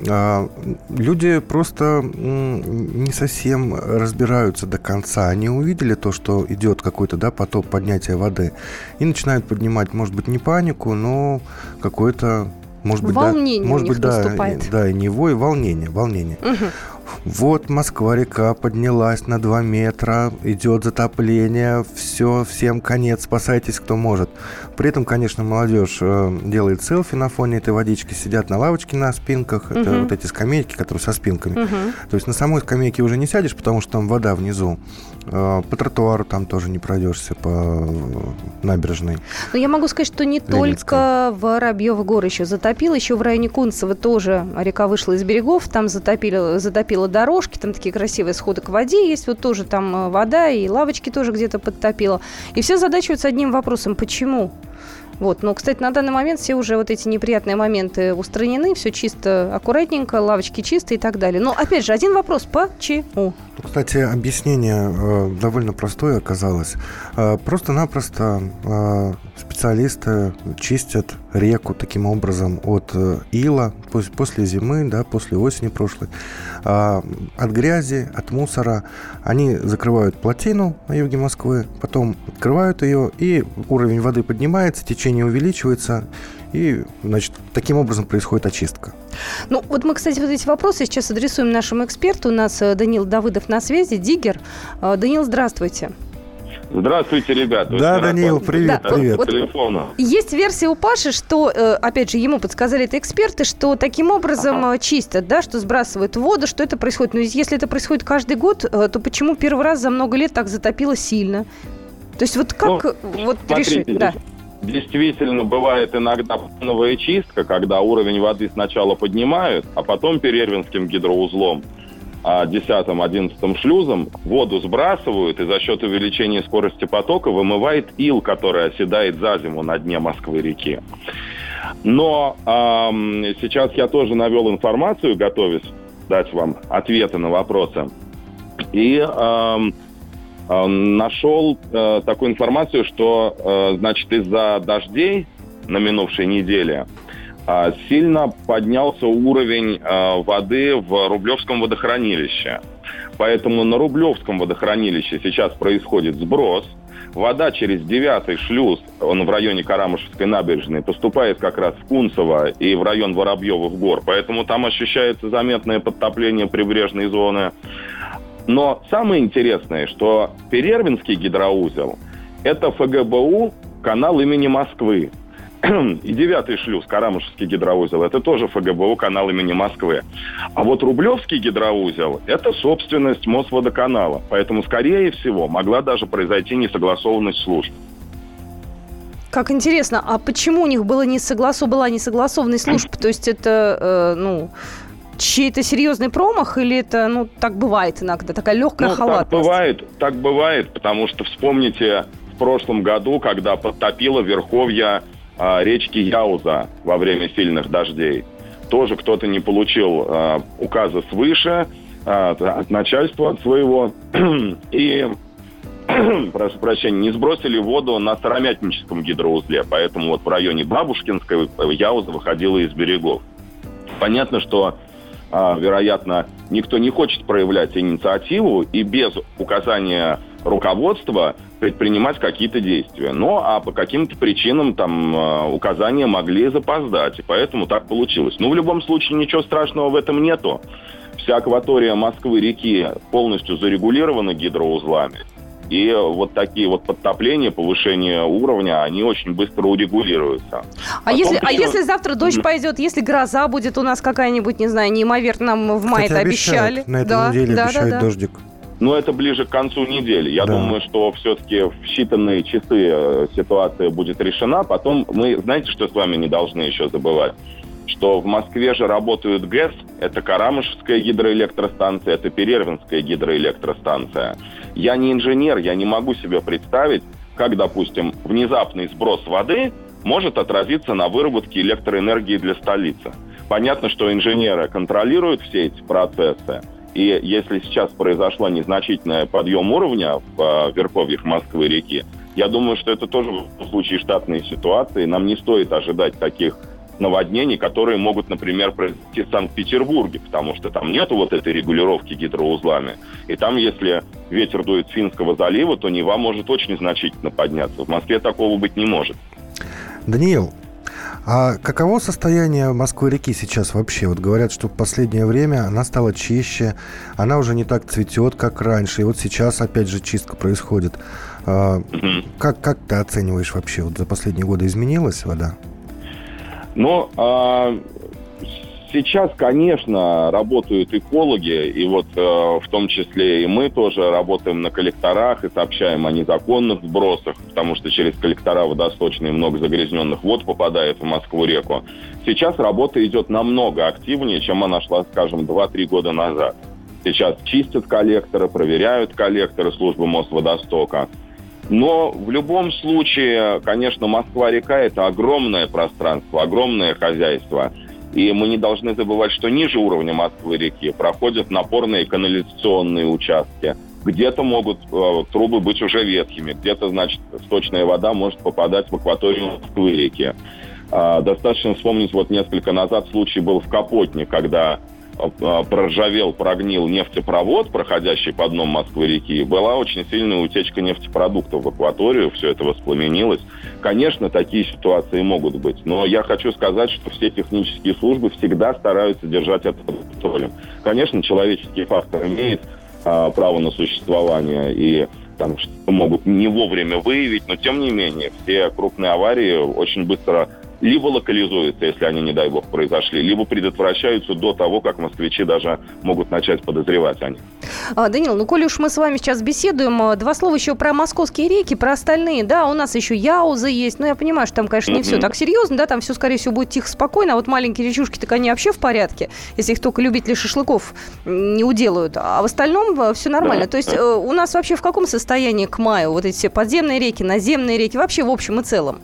А, люди просто не совсем разбираются до конца. Они увидели то, что идет какой-то да, поток поднятия воды, и начинают поднимать, может быть, не панику, но какое-то может быть, волнение да, может быть, да, да, и не вой, волнение, волнение. Угу. Вот Москва-река поднялась на 2 метра, идет затопление, все, всем конец, спасайтесь, кто может. При этом, конечно, молодежь э, делает селфи на фоне этой водички, сидят на лавочке на спинках, угу. это вот эти скамейки, которые со спинками. Угу. То есть на самой скамейке уже не сядешь, потому что там вода внизу. Э, по тротуару там тоже не пройдешься, по набережной. Но я могу сказать, что не Ленинская. только Воробьевы горы еще затопило, еще в районе Кунцево тоже река вышла из берегов, там затопило, затопило дорожки, там такие красивые сходы к воде есть, вот тоже там э, вода и лавочки тоже где-то подтопило. И все задачиваются одним вопросом, почему? Вот. Но, кстати, на данный момент все уже вот эти неприятные моменты устранены, все чисто, аккуратненько, лавочки чистые и так далее. Но, опять же, один вопрос, почему? Кстати, объяснение э, довольно простое оказалось. Э, просто-напросто э, специалисты чистят реку таким образом от э, ила после, зимы, да, после осени прошлой, э, от грязи, от мусора. Они закрывают плотину на юге Москвы, потом открывают ее, и уровень воды поднимается, течение увеличивается, и, значит, таким образом происходит очистка. Ну, вот мы, кстати, вот эти вопросы сейчас адресуем нашему эксперту. У нас э, Данил Давыдов на связи, Диггер. Э, Данил, здравствуйте. Здравствуйте, ребята. Да, Данил, привет, да, привет. Вот, телефона. Есть версия у Паши, что, э, опять же, ему подсказали это эксперты, что таким образом ага. чистят, да, что сбрасывают воду, что это происходит. Но если это происходит каждый год, то почему первый раз за много лет так затопило сильно? То есть вот как ну, вот смотрите, решить? Да. Действительно, бывает иногда плановая чистка, когда уровень воды сначала поднимают, а потом перервинским гидроузлом 10-11 а, шлюзом воду сбрасывают и за счет увеличения скорости потока вымывает ил, который оседает за зиму на дне Москвы-реки. Но эм, сейчас я тоже навел информацию, готовясь дать вам ответы на вопросы. И эм, Э, нашел э, такую информацию, что, э, значит, из-за дождей на минувшей неделе сильно поднялся уровень э, воды в Рублевском водохранилище. Поэтому на Рублевском водохранилище сейчас происходит сброс. Вода через девятый шлюз, он в районе Карамышевской набережной, поступает как раз в Кунцево и в район Воробьевых гор. Поэтому там ощущается заметное подтопление прибрежной зоны. Но самое интересное, что Перервинский гидроузел – это ФГБУ канал имени Москвы. И девятый шлюз, Карамышевский гидроузел, это тоже ФГБУ канал имени Москвы. А вот Рублевский гидроузел – это собственность Мосводоканала. Поэтому, скорее всего, могла даже произойти несогласованность служб. Как интересно, а почему у них было не согласу, была несогласованность служб? То есть это, э, ну, чей-то серьезный промах или это, ну, так бывает иногда, такая легкая ну, халатность? Так бывает, так бывает, потому что вспомните в прошлом году, когда подтопило верховья речки Яуза во время сильных дождей. Тоже кто-то не получил э, указа свыше, э, от начальства от своего, и прошу прощения, не сбросили воду на Старомятническом гидроузле, поэтому вот в районе Бабушкинской Яуза выходила из берегов. Понятно, что, а, вероятно, никто не хочет проявлять инициативу и без указания руководства предпринимать какие-то действия. Но а по каким-то причинам там а, указания могли запоздать, и поэтому так получилось. Но в любом случае ничего страшного в этом нету. Вся акватория Москвы-реки полностью зарегулирована гидроузлами. И вот такие вот подтопления, повышение уровня, они очень быстро урегулируются. А, если, еще... а если завтра дождь пойдет, если гроза будет у нас какая-нибудь, не знаю, неимоверно, нам в мае это обещали. На этой да, неделе да, обещают да, да. дождик. Но это ближе к концу недели. Я да. думаю, что все-таки в считанные часы э, ситуация будет решена. Потом мы, знаете, что с вами не должны еще забывать? что в Москве же работают ГЭС, это Карамышевская гидроэлектростанция, это Перервинская гидроэлектростанция. Я не инженер, я не могу себе представить, как, допустим, внезапный сброс воды может отразиться на выработке электроэнергии для столицы. Понятно, что инженеры контролируют все эти процессы, и если сейчас произошла незначительный подъем уровня в э, верховьях Москвы-реки, я думаю, что это тоже в случае штатной ситуации. Нам не стоит ожидать таких наводнений, которые могут, например, произойти в Санкт-Петербурге, потому что там нету вот этой регулировки гидроузлами. И там, если ветер дует с Финского залива, то Нева может очень значительно подняться. В Москве такого быть не может. Даниил, а каково состояние Москвы-реки сейчас вообще? Вот говорят, что в последнее время она стала чище, она уже не так цветет, как раньше, и вот сейчас опять же чистка происходит. А, как, как ты оцениваешь вообще, вот за последние годы изменилась вода? Но а, сейчас, конечно, работают экологи, и вот э, в том числе и мы тоже работаем на коллекторах и сообщаем о незаконных сбросах, потому что через коллектора водосточные много загрязненных вод попадает в Москву-реку. Сейчас работа идет намного активнее, чем она шла, скажем, 2-3 года назад. Сейчас чистят коллекторы, проверяют коллекторы службы Мосводостока. Но в любом случае, конечно, Москва-река – это огромное пространство, огромное хозяйство. И мы не должны забывать, что ниже уровня Москвы-реки проходят напорные канализационные участки. Где-то могут э, трубы быть уже ветхими, где-то, значит, сточная вода может попадать в акваторию Москвы-реки. Э, достаточно вспомнить, вот несколько назад случай был в Капотне, когда проржавел, прогнил нефтепровод, проходящий по дну Москвы-реки, была очень сильная утечка нефтепродуктов в акваторию, все это воспламенилось. Конечно, такие ситуации могут быть, но я хочу сказать, что все технические службы всегда стараются держать это под контролем. Конечно, человеческий фактор имеет а, право на существование, и там могут не вовремя выявить, но тем не менее все крупные аварии очень быстро либо локализуются, если они, не дай бог, произошли, либо предотвращаются до того, как москвичи даже могут начать подозревать о них. А, Данил, ну, коли уж мы с вами сейчас беседуем, а, два слова еще про московские реки, про остальные. Да, у нас еще Яуза есть, но я понимаю, что там, конечно, не все так серьезно, да, там все, скорее всего, будет тихо, спокойно, а вот маленькие речушки, так они вообще в порядке, если их только любители шашлыков не уделают. А в остальном а, все нормально. Да, То есть да. Э, у нас вообще в каком состоянии к маю вот эти все подземные реки, наземные реки, вообще в общем и целом?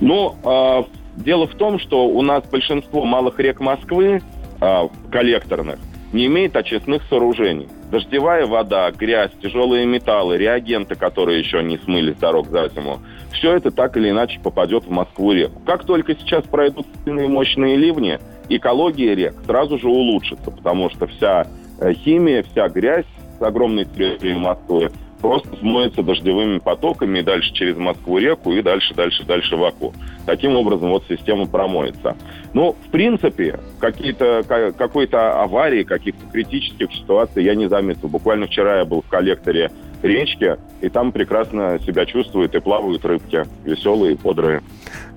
Ну, э, дело в том, что у нас большинство малых рек Москвы, э, коллекторных, не имеет очистных сооружений. Дождевая вода, грязь, тяжелые металлы, реагенты, которые еще не смыли с дорог за зиму, все это так или иначе попадет в Москву-реку. Как только сейчас пройдут сильные мощные ливни, экология рек сразу же улучшится, потому что вся э, химия, вся грязь с огромной территории Москвы просто смоется дождевыми потоками и дальше через Москву-реку и дальше, дальше, дальше в Аку. Таким образом вот система промоется. Ну, в принципе, какие-то, какой-то аварии, каких-то критических ситуаций я не заметил. Буквально вчера я был в коллекторе речки, и там прекрасно себя чувствуют и плавают рыбки, веселые и бодрые.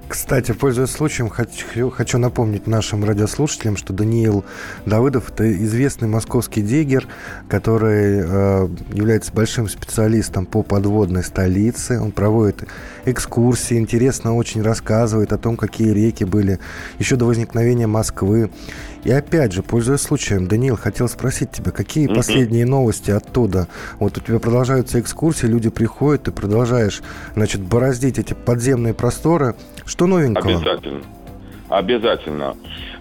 Кстати, пользуясь случаем, хочу, хочу напомнить нашим радиослушателям, что Даниил Давыдов – это известный московский диггер, который э, является большим специалистом по подводной столице. Он проводит экскурсии, интересно очень рассказывает о том, какие реки были еще до возникновения Москвы. И опять же, пользуясь случаем, Даниил, хотел спросить тебя, какие mm-hmm. последние новости оттуда? Вот у тебя продолжаются экскурсии, люди приходят, ты продолжаешь, значит, бороздить эти подземные просторы. Что новенького? Обязательно. Обязательно.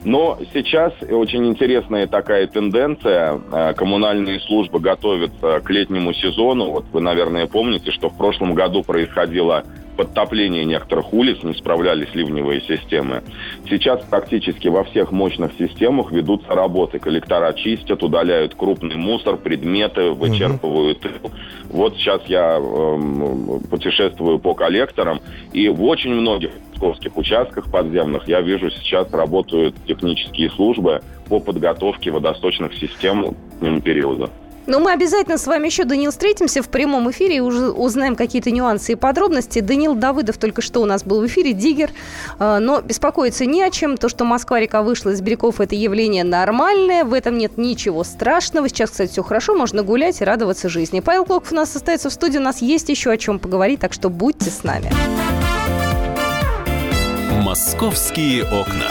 Но сейчас очень интересная такая тенденция. Э, коммунальные службы готовятся к летнему сезону. Вот вы, наверное, помните, что в прошлом году происходило подтопление некоторых улиц, не справлялись ливневые системы. Сейчас практически во всех мощных системах ведутся работы. Коллектора чистят, удаляют крупный мусор, предметы, вычерпывают. Угу. Вот сейчас я э, путешествую по коллекторам, и в очень многих московских участках подземных я вижу сейчас работают технические службы по подготовке водосточных систем к периоду. Но мы обязательно с вами еще, Данил, встретимся в прямом эфире и уже узнаем какие-то нюансы и подробности. Данил Давыдов только что у нас был в эфире, Диггер. А, но беспокоиться не о чем. То, что Москва-река вышла из берегов, это явление нормальное. В этом нет ничего страшного. Сейчас, кстати, все хорошо. Можно гулять и радоваться жизни. Павел Клоков у нас остается в студии. У нас есть еще о чем поговорить, так что будьте с нами. «Московские окна».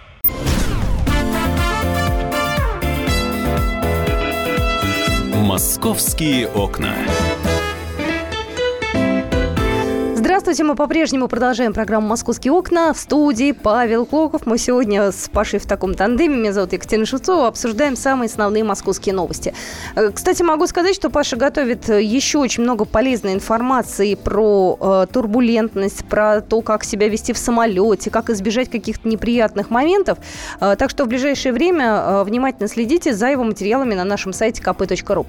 Московские окна. Здравствуйте, мы по-прежнему продолжаем программу «Московские окна». В студии Павел Клоков. Мы сегодня с Пашей в таком тандеме, меня зовут Екатерина Шевцова, обсуждаем самые основные московские новости. Э, кстати, могу сказать, что Паша готовит еще очень много полезной информации про э, турбулентность, про то, как себя вести в самолете, как избежать каких-то неприятных моментов. Э, так что в ближайшее время э, внимательно следите за его материалами на нашем сайте kp.ru.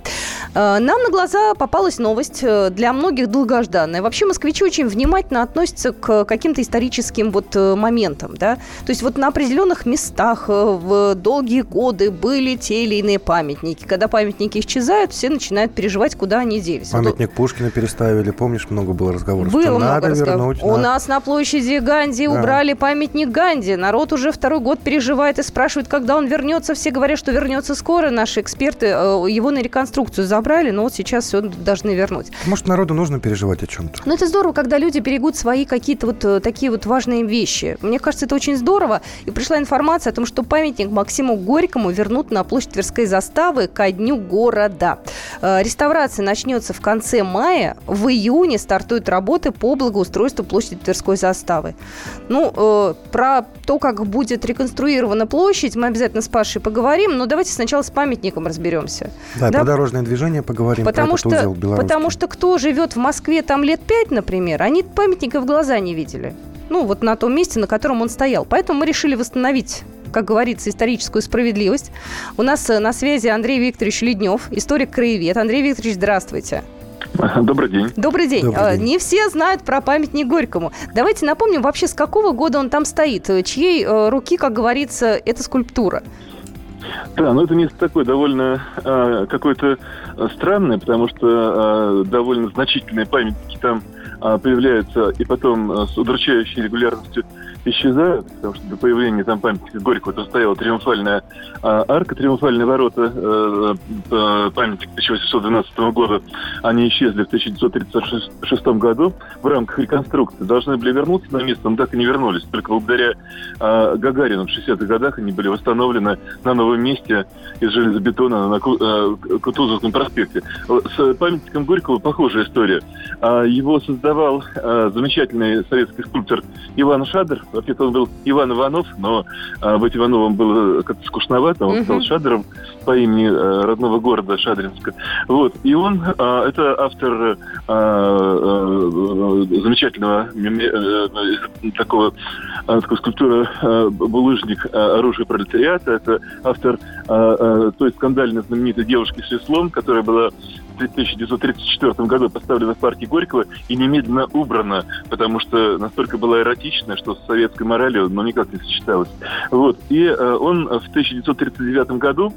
Э, нам на глаза попалась новость, э, для многих долгожданная. Вообще москвичи очень внимательно внимательно относятся к каким-то историческим вот э, моментам, да. То есть вот на определенных местах э, в долгие годы были те или иные памятники. Когда памятники исчезают, все начинают переживать, куда они делись. Памятник вот... Пушкина переставили, помнишь, много было разговоров. Было что много надо разговоров. Вернуть, У надо. нас на площади Ганди да. убрали памятник Ганди. Народ уже второй год переживает и спрашивает, когда он вернется. Все говорят, что вернется скоро. Наши эксперты э, его на реконструкцию забрали, но вот сейчас все должны вернуть. Может, народу нужно переживать о чем-то? Ну, это здорово, когда люди берегут свои какие-то вот э, такие вот важные вещи. Мне кажется, это очень здорово. И пришла информация о том, что памятник Максиму Горькому вернут на площадь Тверской заставы ко дню города. Э, реставрация начнется в конце мая. В июне стартуют работы по благоустройству площади Тверской заставы. Ну, э, про то, как будет реконструирована площадь, мы обязательно с Пашей поговорим, но давайте сначала с памятником разберемся. Да, да? про дорожное движение поговорим. Потому, что, потому что кто живет в Москве там лет пять, например, они памятника в глаза не видели. Ну, вот на том месте, на котором он стоял. Поэтому мы решили восстановить как говорится, историческую справедливость. У нас э, на связи Андрей Викторович Леднев, историк-краевед. Андрей Викторович, здравствуйте. Добрый день. Добрый день. Добрый а, день. Не все знают про памятник Горькому. Давайте напомним вообще, с какого года он там стоит, чьей э, руки, как говорится, эта скульптура. Да, ну это место такое довольно э, какое-то странное, потому что э, довольно значительные памятники там э, появляются и потом э, с удручающей регулярностью исчезают, потому что до появления там памятника Горького то стояла триумфальная а, арка, триумфальные ворота, э, э, памятник 1812 года, они исчезли в 1936 году в рамках реконструкции. Должны были вернуться на место, но так и не вернулись. Только благодаря э, Гагарину в 60-х годах они были восстановлены на новом месте из железобетона на э, Кутузовском проспекте. С памятником Горького похожая история. Э, его создавал э, замечательный советский скульптор Иван Шадр, Вообще-то он был Иван Иванов, но а, быть Ивановым было как-то скучновато. Он стал Шадером по имени а, родного города Шадринска. Вот. И он, а, это автор а, а, замечательного а, такого а, такой скульптуры а, «Булыжник. А, оружие пролетариата». Это автор а, а, той скандально знаменитой девушки с веслом, которая была в 1934 году поставлена в парке Горького и немедленно убрана, потому что настолько была эротичная, что с советской моралью ну, никак не сочеталась. Вот. И э, он в 1939 году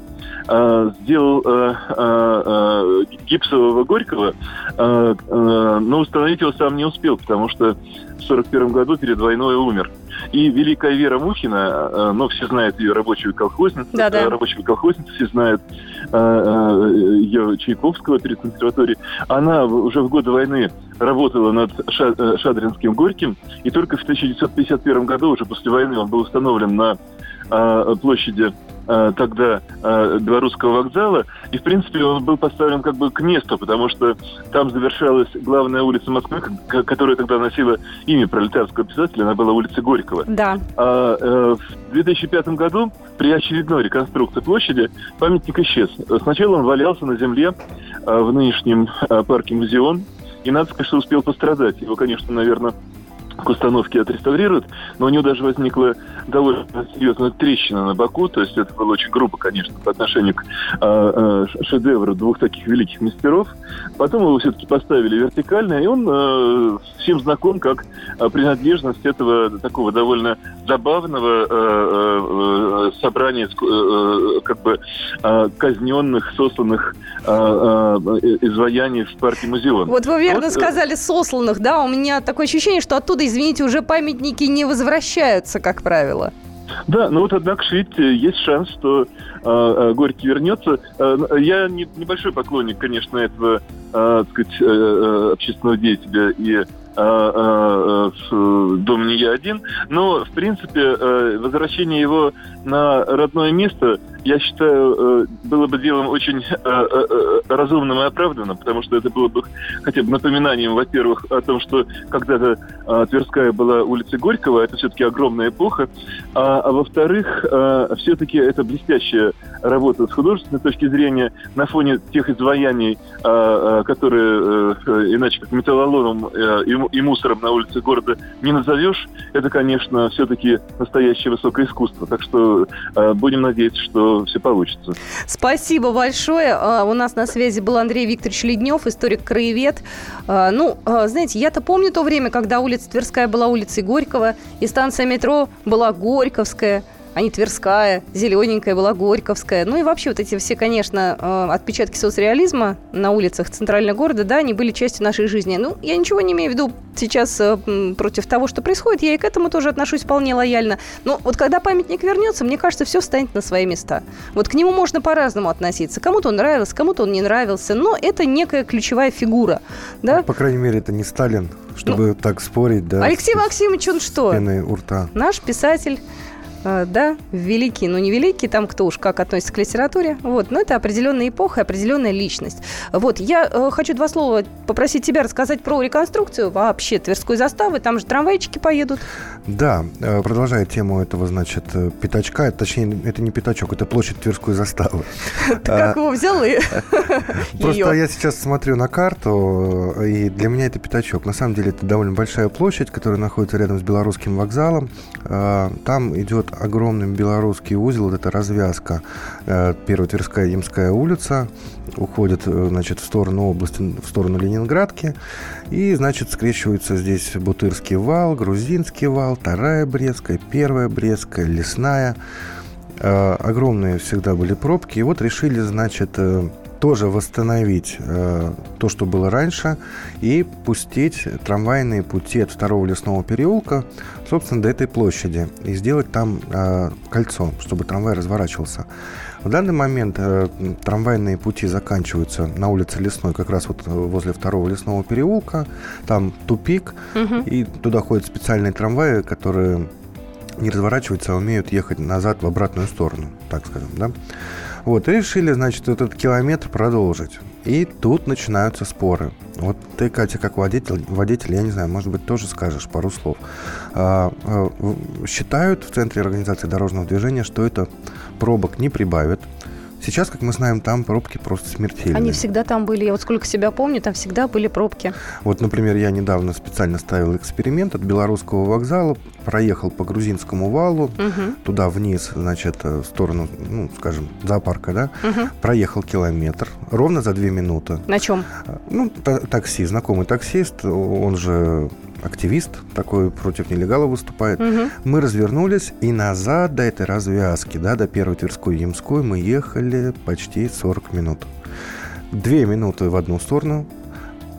э, сделал э, э, э гипсового Горького, э, э, но установить его сам не успел, потому что в 1941 году перед войной умер. И великая Вера Мухина, э, ну, все знают ее рабочую колхозницу, да -да. рабочую колхозницу, все знают э, э, ее Чайковского перед консерваторией. Она уже в годы войны работала над Шадринским Горьким, и только в 1951 году, уже после войны, он был установлен на площади Э, тогда э, Белорусского вокзала. И, в принципе, он был поставлен как бы к месту, потому что там завершалась главная улица Москвы, которая тогда носила имя пролетарского писателя, она была улица Горького. Да. А, э, в 2005 году при очередной реконструкции площади памятник исчез. Сначала он валялся на земле в нынешнем парке Музеон, и надо сказать, что успел пострадать. Его, конечно, наверное, к установке отреставрируют, но у него даже возникла довольно серьезная трещина на боку, то есть это было очень грубо, конечно, по отношению к э, э, шедевру двух таких великих мастеров. Потом его все-таки поставили вертикально, и он э, всем знаком как э, принадлежность этого такого довольно забавного э, э, э собрания э, как бы э, казненных, сосланных э, э, изваяний в парке музеон. Вот вы верно вот, сказали сосланных, да? У меня такое ощущение, что оттуда извините, уже памятники не возвращаются, как правило. Да, ну вот однако же ведь есть шанс, что э, Горький вернется. Э, я не, небольшой поклонник, конечно, этого, э, так сказать, э, э общественного деятеля и дом не я один, но в принципе э, возвращение его на родное место я считаю, э, было бы делом очень э, э, разумным и оправданным, потому что это было бы хотя бы напоминанием, во-первых, о том, что когда-то Тверская была улицей Горького, это все-таки огромная эпоха, а, а во-вторых, все-таки это блестящая работа с художественной точки зрения на фоне тех изваяний, которые иначе как металлоломом и мусором на улице города не назовешь, это, конечно, все-таки настоящее высокое искусство. Так что будем надеяться, что все получится. Спасибо большое. А, у нас на связи был Андрей Викторович Леднев, историк-краевед. А, ну, знаете, я-то помню то время, когда улица Тверская была улицей Горького, и станция метро была Горьковская а не Тверская, зелененькая была Горьковская. Ну и вообще вот эти все, конечно, э, отпечатки соцреализма на улицах центрального города, да, они были частью нашей жизни. Ну, я ничего не имею в виду сейчас э, против того, что происходит, я и к этому тоже отношусь вполне лояльно. Но вот когда памятник вернется, мне кажется, все станет на свои места. Вот к нему можно по-разному относиться. Кому-то он нравился, кому-то он не нравился, но это некая ключевая фигура. Да? По крайней мере, это не Сталин, чтобы ну, так спорить. Да, Алексей Максимович, он что? у рта. Наш писатель да, великий, ну не великий, там кто уж как относится к литературе, вот, но это определенная эпоха, определенная личность. Вот, я э, хочу два слова попросить тебя рассказать про реконструкцию вообще Тверской заставы, там же трамвайчики поедут. Да, э, продолжая тему этого, значит, э, пятачка, точнее, это не пятачок, это площадь Тверской заставы. Ты как его взял и Просто я сейчас смотрю на карту, и для меня это пятачок. На самом деле это довольно большая площадь, которая находится рядом с Белорусским вокзалом. Там идет огромный белорусский узел, вот эта развязка, э, Первая Тверская Имская улица, уходит, э, значит, в сторону области, в сторону Ленинградки, и, значит, скрещиваются здесь Бутырский вал, Грузинский вал, Вторая Брестская, Первая Брестская, Лесная. Э, огромные всегда были пробки, и вот решили, значит, тоже восстановить э, то, что было раньше, и пустить трамвайные пути от второго лесного переулка, собственно, до этой площади, и сделать там э, кольцо, чтобы трамвай разворачивался. В данный момент э, трамвайные пути заканчиваются на улице Лесной, как раз вот возле второго лесного переулка. Там тупик, угу. и туда ходят специальные трамваи, которые не разворачиваются, а умеют ехать назад в обратную сторону, так скажем, да. Вот, и решили, значит, этот километр продолжить. И тут начинаются споры. Вот ты, Катя, как водитель, водитель, я не знаю, может быть, тоже скажешь пару слов. А, а, считают в Центре организации дорожного движения, что это пробок не прибавит. Сейчас, как мы знаем, там пробки просто смертельные. Они всегда там были. Я вот сколько себя помню, там всегда были пробки. Вот, например, я недавно специально ставил эксперимент от Белорусского вокзала, проехал по Грузинскому валу, Угу. туда вниз, значит, э, в сторону, ну, скажем, зоопарка, да, Угу. проехал километр, ровно за две минуты. На чем? Ну, та- такси, знакомый таксист, он же активист такой, против нелегала выступает. Угу. Мы развернулись, и назад до этой развязки, да, до первой Тверской Ямской мы ехали почти 40 минут. Две минуты в одну сторону,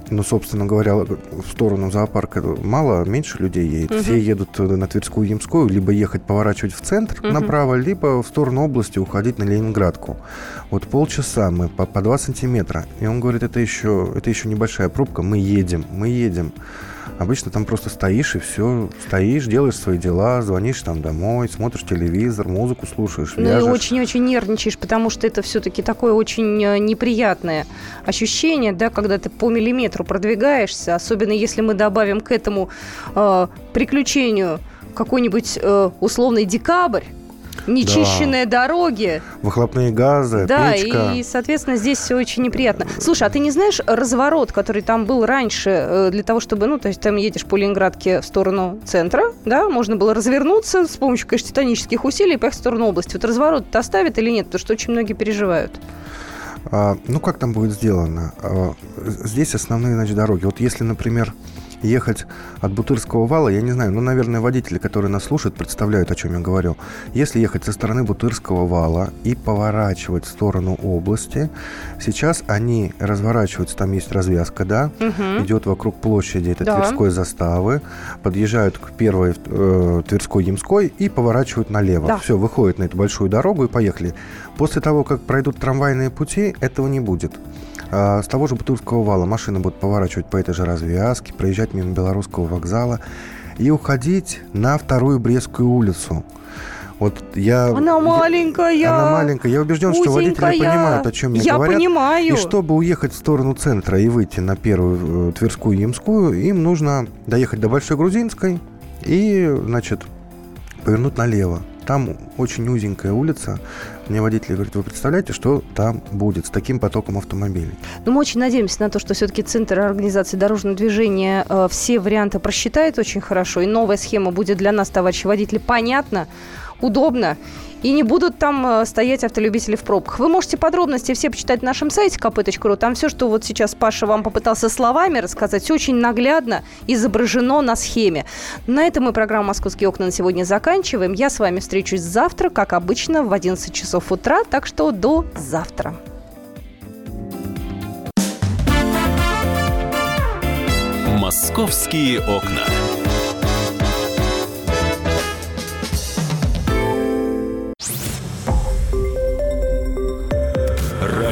ну, собственно говоря, в сторону зоопарка мало, меньше людей едет. Мгм. Все едут на Тверскую Ямскую, либо ехать поворачивать в центр Мгм. направо, либо в сторону области уходить на Ленинградку. Вот полчаса мы по, по 2 сантиметра. И он говорит, это еще, это еще небольшая пробка, мы едем, мы едем. Обычно там просто стоишь и все, стоишь, делаешь свои дела, звонишь там домой, смотришь телевизор, музыку слушаешь, Ну и вяжешь. очень-очень нервничаешь, потому что это все-таки такое очень э, неприятное ощущение, да, когда ты по миллиметру продвигаешься, особенно если мы добавим к этому э, приключению какой-нибудь э, условный декабрь, нечищенные дороги, Выхлопные газы, да, печка. и, соответственно, здесь все очень неприятно. Слушай, а ты не знаешь разворот, который там был раньше, э, для того, чтобы, ну, то есть там едешь по Ленинградке в сторону центра, да, можно было развернуться с помощью, конечно, титанических усилий и поехать в сторону области. Вот разворот-то оставят или нет? Потому что очень многие переживают. А, ну, как там будет сделано? А, здесь основные, значит, дороги. Вот если, например, ехать от Бутырского вала, я не знаю, ну, наверное, водители, которые нас слушают, представляют, о чем я говорю. Если ехать со стороны Бутырского вала и поворачивать в сторону области, сейчас они разворачиваются, там есть развязка, да, Мгм. идет вокруг площади этой Да. Тверской заставы, подъезжают к первой э, Тверской Ямской и поворачивают налево. Да. Все, выходят на эту большую дорогу и поехали. После того, как пройдут трамвайные пути, этого не будет. А, с того же Бутырского вала машины будут поворачивать по этой же развязке, проезжать мимо Белорусского вокзала и уходить на вторую Брестскую улицу. Вот я... Она я- маленькая. Она маленькая. Я убежден, что водители понимают, о чем я, Я говорят. понимаю. И чтобы уехать в сторону центра и выйти на первую э, Тверскую Ямскую, им нужно доехать до Большой Грузинской и, значит, повернуть налево. Там очень узенькая улица. Мне водитель говорит, вы представляете, что там будет с таким потоком автомобилей? Но мы очень надеемся на то, что все-таки Центр организации дорожного движения э, все варианты просчитает очень хорошо, и новая схема будет для нас, товарищи водители, понятна, удобно, и не будут там э, стоять автолюбители в пробках. Вы можете подробности все почитать на нашем сайте kp.ru. Там все, что вот сейчас Паша вам попытался словами рассказать, очень наглядно изображено на схеме. На этом мы программу «Московские окна» на сегодня заканчиваем. Я с вами встречусь завтра, как обычно, в 11 часов утра, так что до завтра. «Московские окна».